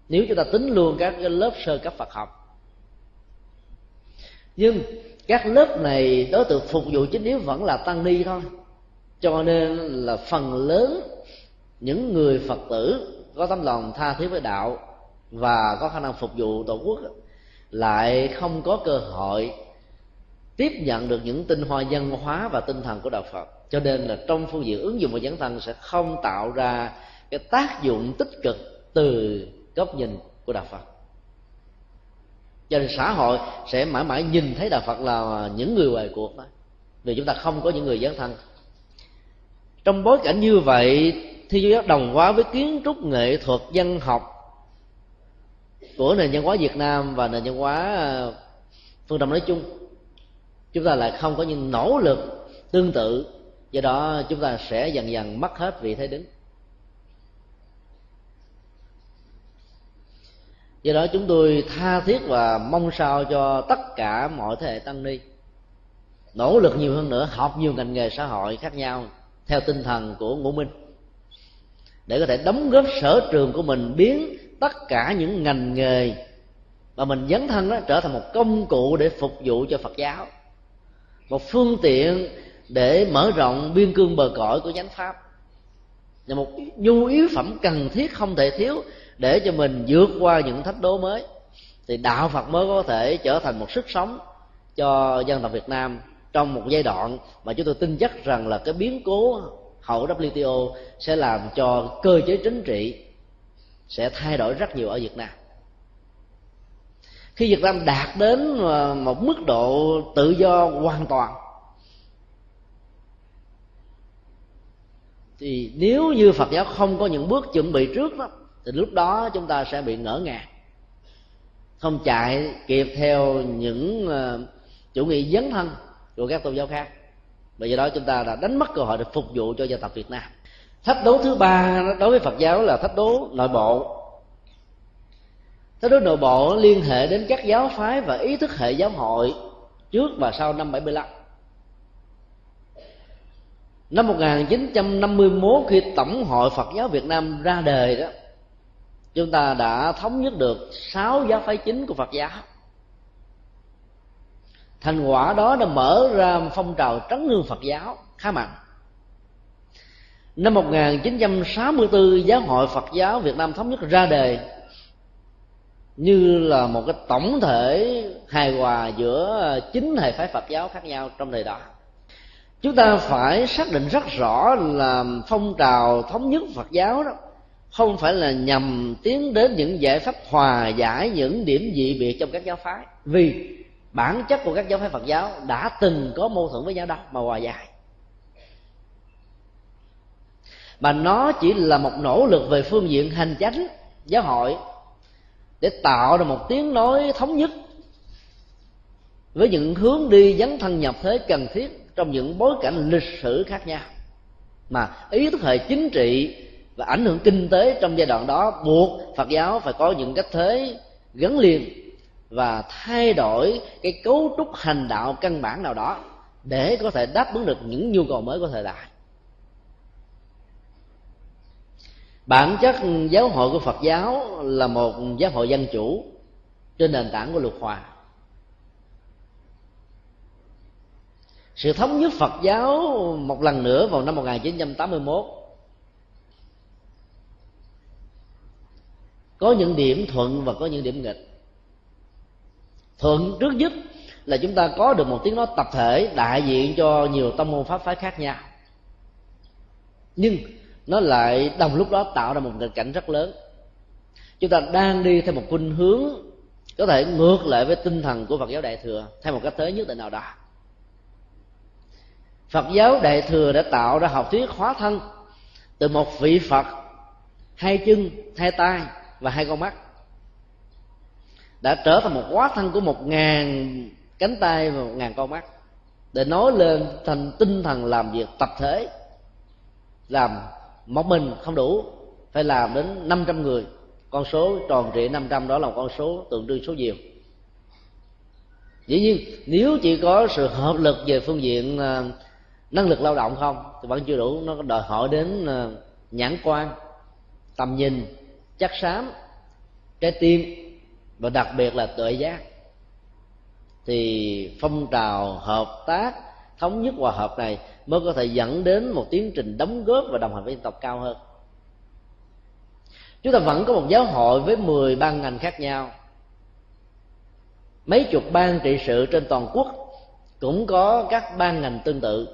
nếu chúng ta tính luôn các lớp sơ cấp Phật học. Nhưng các lớp này đối tượng phục vụ chính yếu vẫn là tăng ni thôi. Cho nên là phần lớn những người Phật tử có tấm lòng tha thiết với đạo và có khả năng phục vụ tổ quốc lại không có cơ hội tiếp nhận được những tinh hoa văn hóa và tinh thần của đạo Phật. Cho nên là trong phương diện ứng dụng và dấn thân sẽ không tạo ra cái tác dụng tích cực từ góc nhìn của đạo Phật. Cho nên xã hội sẽ mãi mãi nhìn thấy đạo Phật là những người ngoài cuộc đó vì chúng ta không có những người dấn thân. Trong bối cảnh như vậy thì giáo đồng hóa với kiến trúc nghệ thuật, văn học của nền văn hóa Việt Nam và nền văn hóa ờ, phương Đông nói chung. Chúng ta lại không có những nỗ lực tương tự. Do đó, chúng ta sẽ dần dần mất hết vị thế đứng. Do đó, chúng tôi tha thiết và mong sao cho tất cả mọi thế hệ tăng ni nỗ lực nhiều hơn nữa, học nhiều ngành nghề xã hội khác nhau theo tinh thần của ngũ minh, để có thể đóng góp sở trường của mình biến tất cả những ngành nghề mà mình dấn thân đó trở thành một công cụ để phục vụ cho Phật giáo. Một phương tiện để mở rộng biên cương bờ cõi của chánh pháp. Là một nhu yếu phẩm cần thiết không thể thiếu để cho mình vượt qua những thách đố mới. Thì đạo Phật mới có thể trở thành một sức sống cho dân tộc Việt Nam trong một giai đoạn mà chúng tôi tin chắc rằng là cái biến cố hậu WTO sẽ làm cho cơ chế chính trị sẽ thay đổi rất nhiều ở Việt Nam. Khi Việt Nam đạt đến ờ, một mức độ tự do hoàn toàn, thì nếu như Phật giáo không có những bước chuẩn bị trước đó, thì lúc đó chúng ta sẽ bị ngỡ ngàng, không chạy kịp theo những ờ, chủ nghĩa dấn thân của các tôn giáo khác. Bởi do đó chúng ta đã đánh mất cơ hội để phục vụ cho dân tộc Việt Nam thách đố thứ ba đối với phật giáo là thách đố nội bộ. Thách đố nội bộ liên hệ đến các giáo phái và ý thức hệ giáo hội trước và sau năm 75 Năm 1951 khi Tổng hội Phật giáo Việt Nam ra đời đó, Chúng ta đã thống nhất được sáu giáo phái chính của Phật giáo. Thành quả đó đã mở ra phong trào trấn hương Phật giáo khá mạnh năm 1964 giáo hội Phật giáo Việt Nam thống nhất ra đề như là một cái tổng thể hài hòa giữa chính hệ phái Phật giáo khác nhau trong thời đó chúng ta phải xác định rất rõ là phong trào thống nhất Phật giáo đó không phải là nhằm tiến đến những giải pháp hòa giải những điểm dị biệt trong các giáo phái. Vì bản chất của các giáo phái Phật giáo đã từng có mâu thuẫn với nhau đâu mà hòa giải mà nó chỉ là một nỗ lực về phương diện hành chánh, giáo hội, để tạo ra một tiếng nói thống nhất với những hướng đi dấn thân nhập thế cần thiết trong những bối cảnh lịch sử khác nhau. Mà ý thức hệ chính trị và ảnh hưởng kinh tế trong giai đoạn đó buộc Phật giáo phải có những cách thế gắn liền và thay đổi cái cấu trúc hành đạo căn bản nào đó để có thể đáp ứng được những nhu cầu mới của thời đại bản chất giáo hội của phật giáo là một giáo hội dân chủ trên nền tảng của luật hòa. Sự thống nhất Phật giáo một lần nữa vào năm 1981 có những điểm thuận và có những điểm nghịch. Thuận trước nhất là chúng ta có được một tiếng nói tập thể đại diện cho nhiều tâm môn pháp phái khác nhau. Nhưng nó lại đồng lúc đó tạo ra một nghịch cảnh rất lớn. Chúng ta đang đi theo một khuynh hướng có thể ngược lại với tinh thần của Phật giáo Đại thừa theo một cách thế nhất định nào đó. Phật giáo đại thừa đã tạo ra học thuyết hóa thân từ một vị phật, hai chân, hai tay và hai con mắt. Đã trở thành một hóa thân của một ngàn cánh tay và một ngàn con mắt để nói lên thành tinh thần làm việc tập thể, làm một mình không đủ, phải làm đến 500 người. Con số tròn trịa 500 đó là một con số tượng trưng số nhiều. Dĩ nhiên, nếu chỉ có sự hợp lực về phương diện à, năng lực lao động không, thì vẫn chưa đủ. Nó đòi hỏi đến à, nhãn quan, tầm nhìn, chắc xám, trái tim và đặc biệt là tuệ giác. Thì phong trào hợp tác, thống nhất hòa hợp này mới có thể dẫn đến một tiến trình đóng góp và đồng hành với dân tộc cao hơn. Chúng ta vẫn có một giáo hội với 10 ban ngành khác nhau. Mấy chục ban trị sự trên toàn quốc cũng có các ban ngành tương tự.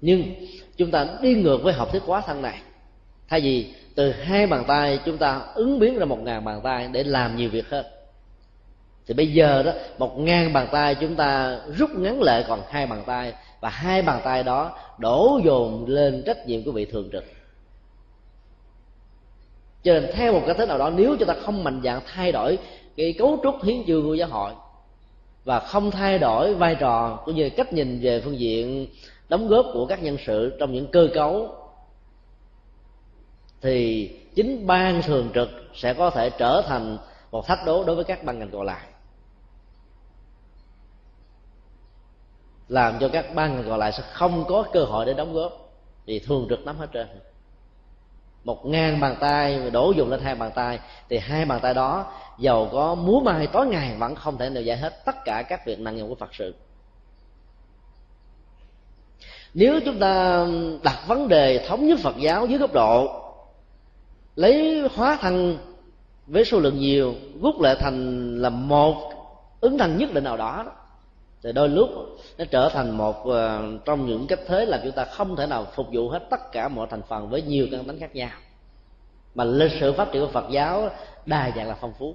Nhưng chúng ta đi ngược với học thuyết quá thân này. Thay vì từ hai bàn tay chúng ta ứng biến ra một ngàn bàn tay để làm nhiều việc hơn, thì bây giờ đó, một ngàn bàn tay chúng ta rút ngắn lại còn hai bàn tay và hai bàn tay đó đổ dồn lên trách nhiệm của vị thường trực. Cho nên theo một cách thế nào đó, nếu chúng ta không mạnh dạng thay đổi cái cấu trúc hiến chương của giáo hội và không thay đổi vai trò cũng như cách nhìn về phương diện đóng góp của các nhân sự trong những cơ cấu, thì chính ban thường trực sẽ có thể trở thành một thách đố đối với các ban ngành còn lại. Làm cho các ban ngành còn lại sẽ không có cơ hội để đóng góp. Thì thường trực nắm hết trên một ngàn bàn tay, đổ dùng lên hai bàn tay, thì hai bàn tay đó, giàu có múa mai tối ngày vẫn không thể nào giải hết tất cả các việc nặng nhọc của phật sự. Nếu chúng ta đặt vấn đề thống nhất phật giáo dưới góc độ, lấy hóa thân với số lượng nhiều, rút lại thành là một, ứng thân nhất định nào đó, thì đôi lúc nó trở thành một uh, trong những cách thế là chúng ta không thể nào phục vụ hết tất cả mọi thành phần với nhiều căn tính khác nhau. Mà lịch sử phát triển của Phật giáo đa dạng là phong phú.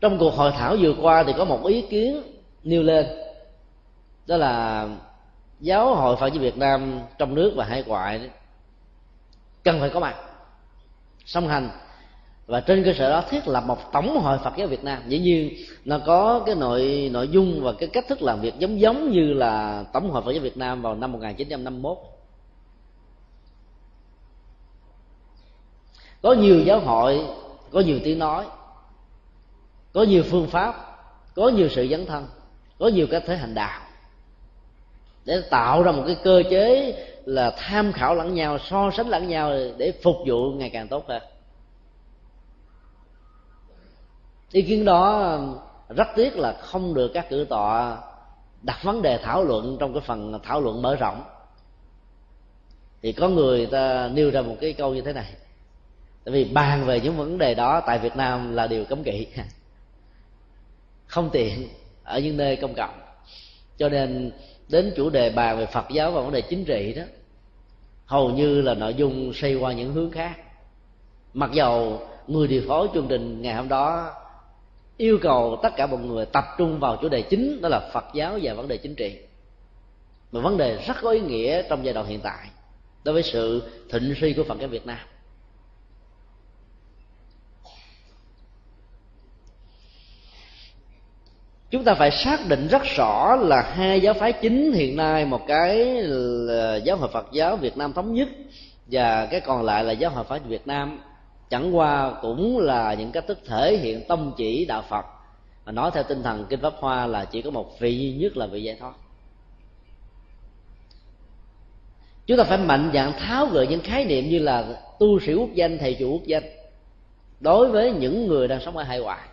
Trong cuộc hội thảo vừa qua thì có một ý kiến nêu lên đó là giáo hội Phật giáo Việt Nam trong nước và hải ngoại cần phải có mặt song hành và trên cơ sở đó, thiết lập một tổng hội Phật giáo Việt Nam. Dĩ nhiên, nó có cái nội nội dung và cái cách thức làm việc giống giống như là tổng hội Phật giáo Việt Nam vào năm 1951 có nhiều giáo hội, có nhiều tiếng nói, có nhiều phương pháp, có nhiều sự dấn thân, có nhiều cách thế hành đạo. Để tạo ra một cái cơ chế là tham khảo lẫn nhau, so sánh lẫn nhau để phục vụ ngày càng tốt hơn. Ý kiến đó rất tiếc là không được các cử tọa đặt vấn đề thảo luận trong cái phần thảo luận mở rộng. Thì có người ta nêu ra một cái câu như thế này. Tại vì bàn về những vấn đề đó tại việt nam là điều cấm kỵ. [laughs] Không tiện ở những nơi công cộng. Cho nên đến chủ đề bàn về phật giáo và vấn đề chính trị đó, hầu như là nội dung xoay qua những hướng khác. Mặc dầu người điều phối chương trình ngày hôm đó yêu cầu tất cả mọi người tập trung vào chủ đề chính, đó là phật giáo và vấn đề chính trị. Một vấn đề rất có ý nghĩa trong giai đoạn hiện tại đối với sự thịnh suy của phật giáo việt nam. Chúng ta phải xác định rất rõ là hai giáo phái chính hiện nay, một cái là giáo hội phật giáo việt nam thống nhất và cái còn lại là giáo hội phật việt nam chẳng qua cũng là những cách thức thể hiện tâm chỉ đạo phật. Mà nói theo tinh thần kinh pháp hoa là chỉ có một vị duy nhất là vị giải thoát. Chúng ta phải mạnh dạng tháo gỡ những khái niệm như là tu sĩ quốc danh, thầy chủ quốc danh đối với những người đang sống ở hải ngoại.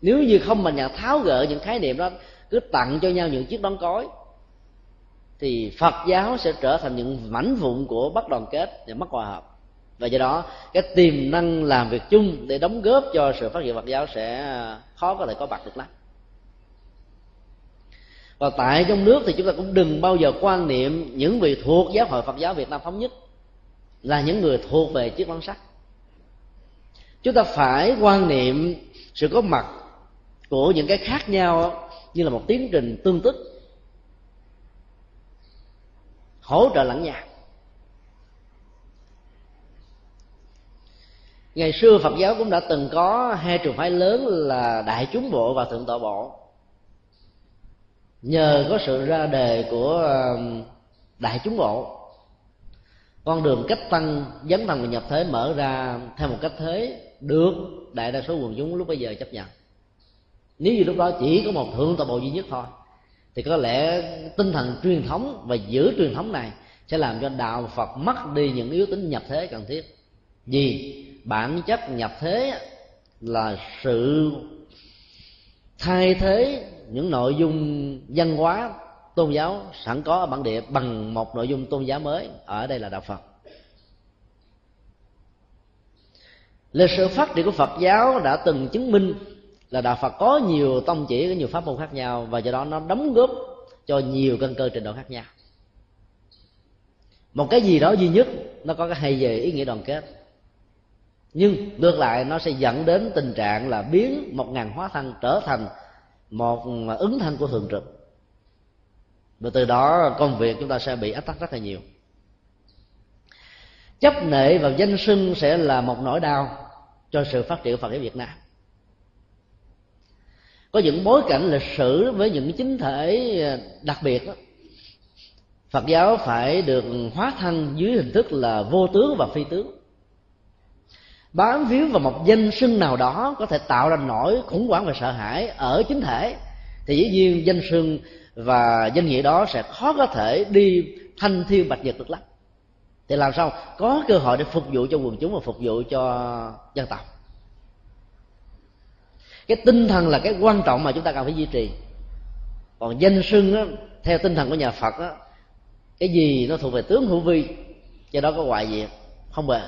Nếu như không mạnh dạn tháo gỡ những khái niệm đó, cứ tặng cho nhau những chiếc đón cối, thì phật giáo sẽ trở thành những mảnh vụn của bất đoàn kết và mất hòa hợp và do đó, cái tiềm năng làm việc chung để đóng góp cho sự phát triển phật giáo sẽ ờ, khó có thể có mặt được lắm. Và tại trong nước thì chúng ta cũng đừng bao giờ quan niệm những vị thuộc giáo hội phật giáo việt nam thống nhất là những người thuộc về chiếc quan sắc chúng ta phải quan niệm sự có mặt của những cái khác nhau như là một tiến trình tương tức, hỗ trợ lẫn nhau. Ngày xưa phật giáo cũng đã từng có hai trường phái lớn là đại chúng bộ và thượng tọa bộ. Nhờ có sự ra đề của um, đại chúng bộ, con đường cách tăng, dấn thân và nhập thế mở ra theo một cách thế được đại đa số quần chúng lúc bây giờ chấp nhận. Nếu như lúc đó chỉ có một thượng tọa bộ duy nhất thôi, thì có lẽ tinh thần truyền thống và giữ truyền thống này sẽ làm cho đạo phật mất đi những yếu tính nhập thế cần thiết. Vì bản chất nhập thế là sự thay thế những nội dung văn hóa tôn giáo sẵn có ở bản địa bằng một nội dung tôn giáo mới. Ở đây là đạo phật. Lịch sử phát triển của phật giáo đã từng chứng minh là đạo phật có nhiều tông chỉ, có nhiều pháp môn khác nhau, và do đó nó đóng góp cho nhiều căn cơ trình độ khác nhau. Một cái gì đó duy nhất, nó có cái hay về ý nghĩa đoàn kết nhưng ngược lại nó sẽ dẫn đến tình trạng là biến một ngàn hóa thân trở thành một ứng thân của thường trực. Và từ đó công việc chúng ta sẽ bị ách tắc rất là nhiều. Chấp nệ vào danh sưng sẽ là một nỗi đau cho sự phát triển Phật giáo Việt Nam. Có những bối cảnh lịch sử với những chính thể đặc biệt đó, Phật giáo phải được hóa thân dưới hình thức là vô tướng và phi tướng bám víu vào một danh sưng nào đó có thể tạo ra nỗi khủng hoảng và sợ hãi ở chính thể thì dĩ nhiên danh sưng và danh nghĩa đó sẽ khó có thể đi thanh thiên bạch nhật được lắm. Thì làm sao có cơ hội để phục vụ cho quần chúng và phục vụ cho dân tộc? Cái tinh thần là cái quan trọng mà chúng ta cần phải duy trì. Còn danh sưng á, theo tinh thần của nhà phật á, cái gì nó thuộc về tướng hữu vi do đó có hoại diệt không bền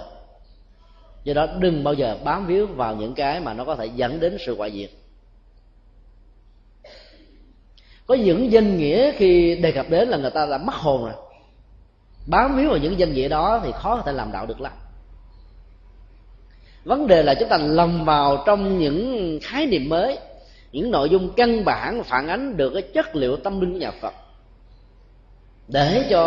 do đó đừng bao giờ bám víu vào những cái mà nó có thể dẫn đến sự hoại diệt. Có những danh nghĩa khi đề cập đến là người ta đã mất hồn rồi. Bám víu vào những danh nghĩa đó thì khó có thể làm đạo được lắm. Vấn đề là chúng ta lầm vào trong những khái niệm mới, những nội dung căn bản phản ánh được cái chất liệu tâm linh của nhà phật để cho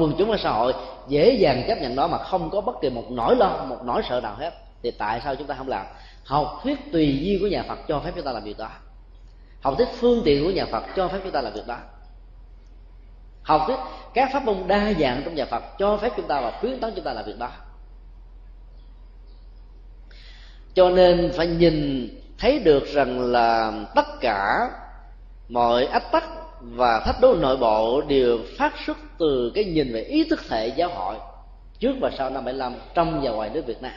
quần chúng ở xã hội dễ dàng chấp nhận đó mà không có bất kỳ một nỗi lo, một nỗi sợ nào hết. Thì tại sao chúng ta không làm? Học thuyết tùy duyên của nhà phật cho phép chúng ta làm việc đó. Học thuyết phương tiện của nhà phật cho phép chúng ta làm việc đó. Học thuyết các pháp môn đa dạng trong nhà phật cho phép chúng ta và khuyến tấn chúng ta làm việc đó. Cho nên phải nhìn thấy được rằng là tất cả mọi ách tắc và thách đố nội bộ đều phát xuất từ cái nhìn về ý thức hệ giáo hội trước và sau năm 75 trong và ngoài nước Việt Nam.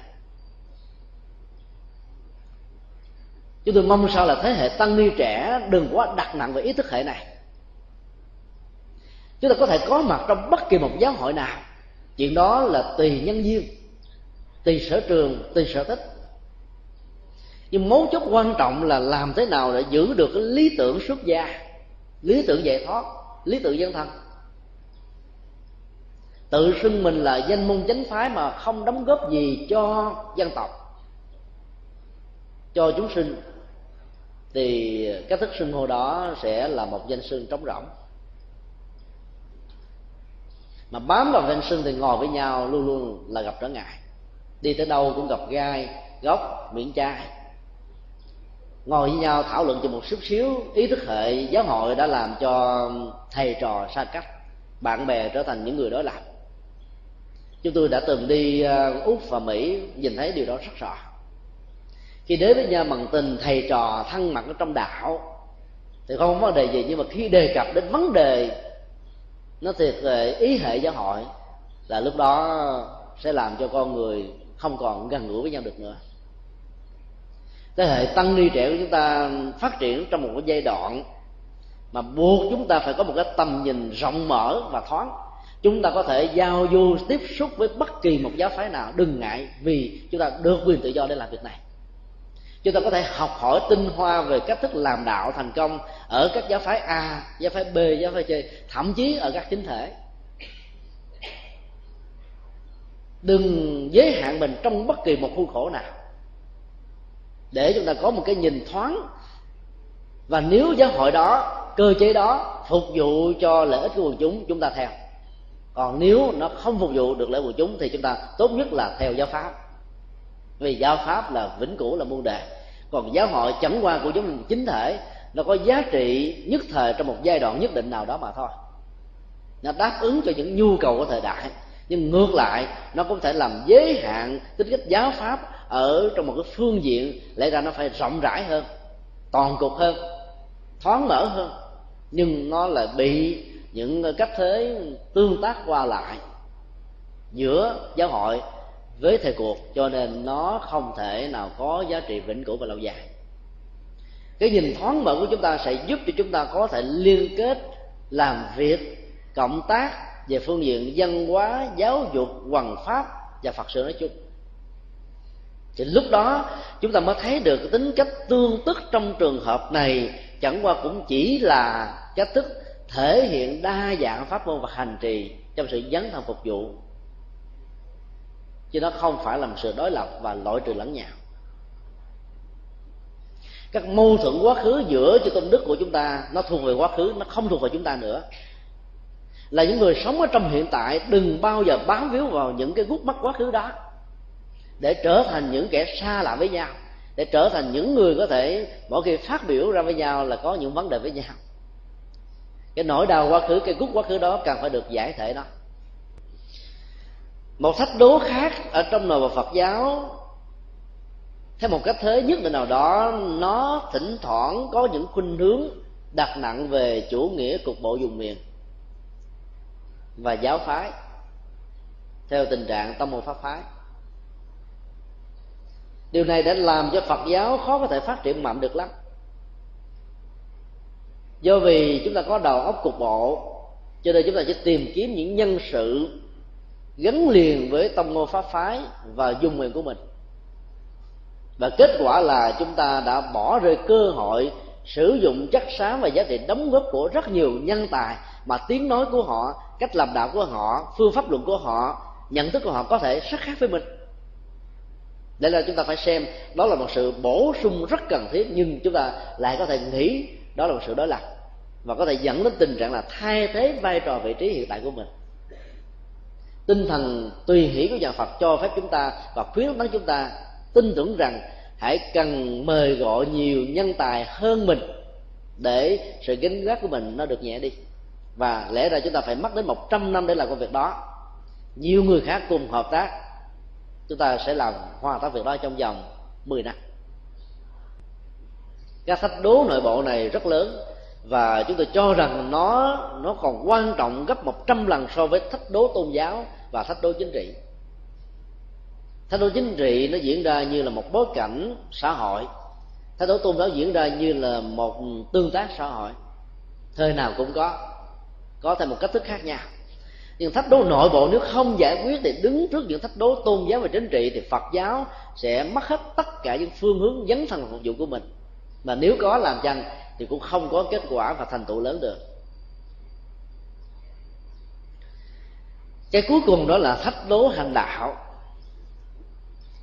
Chúng tôi mong sao là thế hệ tăng ni trẻ đừng quá đặt nặng về ý thức hệ này. Chúng ta có thể có mặt trong bất kỳ một giáo hội nào. Chuyện đó là tùy nhân duyên, tùy sở trường, tùy sở thích. Nhưng mấu chốt quan trọng là làm thế nào để giữ được cái lý tưởng xuất gia lý tưởng giải thoát, lý tưởng dân thân. Tự xưng mình là danh môn chánh phái mà không đóng góp gì cho dân tộc. Cho chúng sinh, thì cách thức xưng hô đó sẽ là một danh xưng trống rỗng. Mà bám vào danh xưng thì ngồi với nhau luôn luôn là gặp trở ngại. Đi tới đâu cũng gặp gai gốc miệng chai ngồi với nhau thảo luận cho một chút xíu, ý thức hệ giáo hội đã làm cho thầy trò xa cách bạn bè trở thành những người đối lập. Chúng tôi đã từng đi ờ, úc và mỹ, nhìn thấy điều đó rất rõ. Khi đến với nhau bằng tình thầy trò thân mật ở trong đạo, thì không có vấn đề gì, nhưng mà khi đề cập đến vấn đề, nó thiệt về ý hệ giáo hội, là lúc đó sẽ làm cho con người không còn gần gũi với nhau được nữa thế hệ tăng ni trẻ của chúng ta phát triển trong một cái giai đoạn mà buộc chúng ta phải có một cái tầm nhìn rộng mở và thoáng. Chúng ta có thể giao du, tiếp xúc với bất kỳ một giáo phái nào, đừng ngại vì chúng ta được quyền tự do để làm việc này. Chúng ta có thể học hỏi tinh hoa về cách thức làm đạo thành công ở các giáo phái a, giáo phái b, giáo phái c, thậm chí ở các chính thể. Đừng giới hạn mình trong bất kỳ một khuôn khổ nào để chúng ta có một cái nhìn thoáng. Và nếu giáo hội đó, cơ chế đó phục vụ cho lợi ích của quần chúng chúng ta theo. Còn nếu nó không phục vụ được lợi quần chúng, thì chúng ta tốt nhất là theo giáo pháp. Vì giáo pháp là vĩnh cửu, là muôn đề còn giáo hội chẳng qua của chúng mình chính thể, nó có giá trị nhất thời trong một giai đoạn nhất định nào đó mà thôi. Nó đáp ứng cho những nhu cầu của thời đại. Nhưng ngược lại, nó cũng thể làm giới hạn tính cách giáo pháp ở trong một cái phương diện, lẽ ra nó phải rộng rãi hơn, toàn cục hơn, thoáng mở hơn. Nhưng nó lại bị những cách thế tương tác qua lại giữa giáo hội với thời cuộc, cho nên nó không thể nào có giá trị vĩnh cửu và lâu dài. Cái nhìn thoáng mở của chúng ta sẽ giúp cho chúng ta có thể liên kết làm việc, cộng tác về phương diện văn hóa, giáo dục hoằng pháp và phật sự nói chung thì lúc đó, chúng ta mới thấy được tính cách tương tức trong trường hợp này, chẳng qua cũng chỉ là cách thức thể hiện đa dạng pháp môn và hành trì trong sự dấn thân phục vụ. Chứ nó không phải là một sự đối lập và loại trừ lẫn nhau. Các mâu thuẫn quá khứ giữa cho tôn đức của chúng ta, nó thuộc về quá khứ, nó không thuộc về chúng ta nữa. Là những người sống ở trong hiện tại, đừng bao giờ bám víu vào những cái gút mắt quá khứ đó để trở thành những kẻ xa lạ với nhau, để trở thành những người có thể mỗi khi phát biểu ra với nhau là có những vấn đề với nhau. Cái nỗi đau quá khứ, cái gút quá khứ đó cần phải được giải thể đó. Một thách đố khác ở trong nội bộ phật giáo, theo một cách thế nhất định nào đó, nó thỉnh thoảng có những khuynh hướng đặt nặng về chủ nghĩa cục bộ dùng miền và giáo phái, theo tình trạng tâm môn pháp phái điều này đã làm cho phật giáo khó có thể phát triển mạnh được lắm. Do vì chúng ta có đầu óc cục bộ, cho nên chúng ta chỉ tìm kiếm những nhân sự gắn liền với tông ngô pháp phái và dung nguyện của mình. Và kết quả là chúng ta đã bỏ rơi cơ hội sử dụng chất xám và giá trị đóng góp của rất nhiều nhân tài mà tiếng nói của họ, cách làm đạo của họ, phương pháp luận của họ, nhận thức của họ có thể rất khác với mình đây là chúng ta phải xem, đó là một sự bổ sung rất cần thiết, nhưng chúng ta lại có thể nghĩ đó là một sự đối lập và có thể dẫn đến tình trạng là thay thế vai trò vị trí hiện tại của mình. Tinh thần tùy hỷ của nhà Phật cho phép chúng ta và khuyến tấn chúng ta tin tưởng rằng hãy cần mời gọi nhiều nhân tài hơn mình để sự gánh gác của mình nó được nhẹ đi. Và lẽ ra chúng ta phải mất đến 100 năm để làm công việc đó. Nhiều người khác cùng hợp tác chúng ta sẽ làm hoàn tất việc đó trong vòng 10 năm. Các thách đố nội bộ này rất lớn và chúng tôi cho rằng nó nó còn quan trọng gấp 100 lần so với thách đố tôn giáo và thách đố chính trị. Thách đố chính trị nó diễn ra như là một bối cảnh xã hội. Thách đố tôn giáo diễn ra như là một tương tác xã hội. Thời nào cũng có có theo một cách thức khác nhau những thách đố nội bộ, nếu không giải quyết thì đứng trước những thách đố tôn giáo và chính trị thì phật giáo sẽ mất hết tất cả những phương hướng dấn thân phục vụ của mình. Mà nếu có làm chăng thì cũng không có kết quả và thành tựu lớn được. Cái cuối cùng đó là thách đố hành đạo.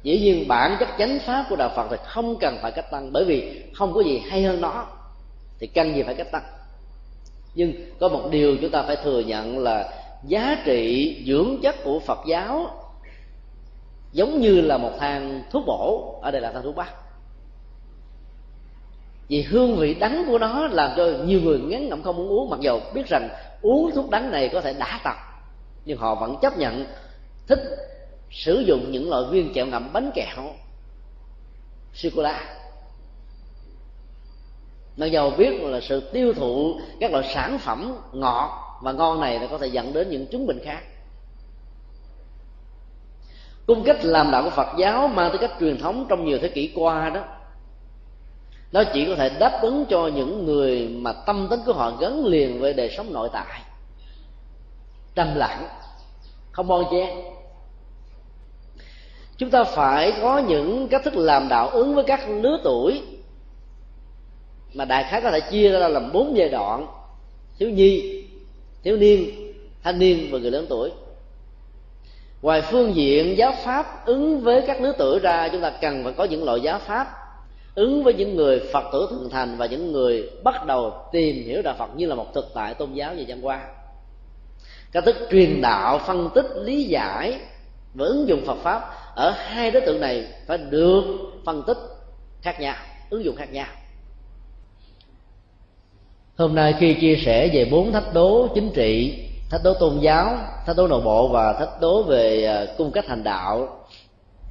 Dĩ nhiên bản chất chánh pháp của đạo phật thì không cần phải cách tăng, bởi vì không có gì hay hơn nó, thì cần gì phải cách tăng. Nhưng có một điều chúng ta phải thừa nhận là giá trị dưỡng chất của phật giáo giống như là một thang thuốc bổ. Ở đây là thang thuốc bắc. Vì hương vị đắng của nó làm cho nhiều người ngán ngẩm không muốn uống. Mặc dù biết rằng uống thuốc đắng này có thể đã tật nhưng họ vẫn chấp nhận thích sử dụng những loại viên kẹo ngậm bánh kẹo, sô cô la. Mặc dầu biết là sự tiêu thụ các loại sản phẩm ngọt và ngon này nó có thể dẫn đến những chứng bệnh khác. Cung cách làm đạo của phật giáo mang tới cách truyền thống trong nhiều thế kỷ qua đó, nó chỉ có thể đáp ứng cho những người mà tâm tính của họ gắn liền với đời sống nội tại. Trầm lặng, không bon chen. Chúng ta phải có những cách thức làm đạo ứng với các lứa tuổi mà đại khái có thể chia ra làm bốn giai đoạn. Thiếu nhi thiếu niên, thanh niên và người lớn tuổi. Ngoài phương diện giáo pháp, ứng với các lứa tuổi ra, chúng ta cần phải có những loại giáo pháp ứng với những người phật tử thượng thành và những người bắt đầu tìm hiểu đạo phật như là một thực tại tôn giáo và văn hóa. Cách thức truyền đạo, phân tích, lý giải và ứng dụng phật pháp ở hai đối tượng này phải được phân tích khác nhau, ứng dụng khác nhau hôm nay khi chia sẻ về bốn thách đố chính trị, thách đố tôn giáo, thách đố nội bộ và thách đố về à, cung cách hành đạo,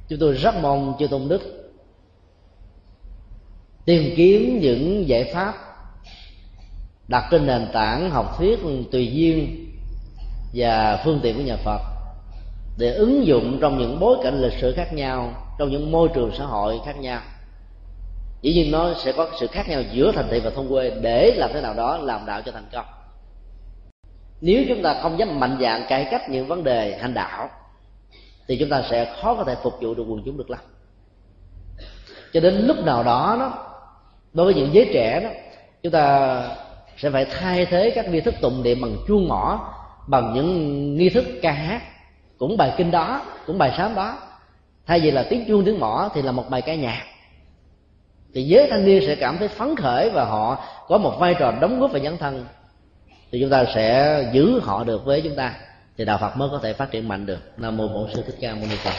chúng tôi rất mong chư tôn đức tìm kiếm những giải pháp đặt trên nền tảng học thuyết tùy duyên và phương tiện của nhà phật để ứng dụng trong những bối cảnh lịch sử khác nhau, trong những môi trường xã hội khác nhau dĩ nhiên nó sẽ có sự khác nhau giữa thành thị và thôn quê để làm thế nào đó làm đạo cho thành công. Nếu chúng ta không dám mạnh dạng cải cách những vấn đề hành đạo, thì chúng ta sẽ khó có thể phục vụ được quần chúng được lắm. Cho đến lúc nào đó đó, đối với những giới trẻ đó, chúng ta sẽ phải thay thế các nghi thức tụng niệm bằng chuông mỏ, bằng những nghi thức ca hát, cũng bài kinh đó, cũng bài sám đó. Thay vì là tiếng chuông tiếng mỏ thì là một bài ca nhạc thì giới thanh niên sẽ cảm thấy phấn khởi và họ có một vai trò đóng góp về nhân thân. Thì chúng ta sẽ giữ họ được với chúng ta. Thì đạo phật mới có thể phát triển mạnh được. Nam mô bổn sư thích ca mâu ni phật.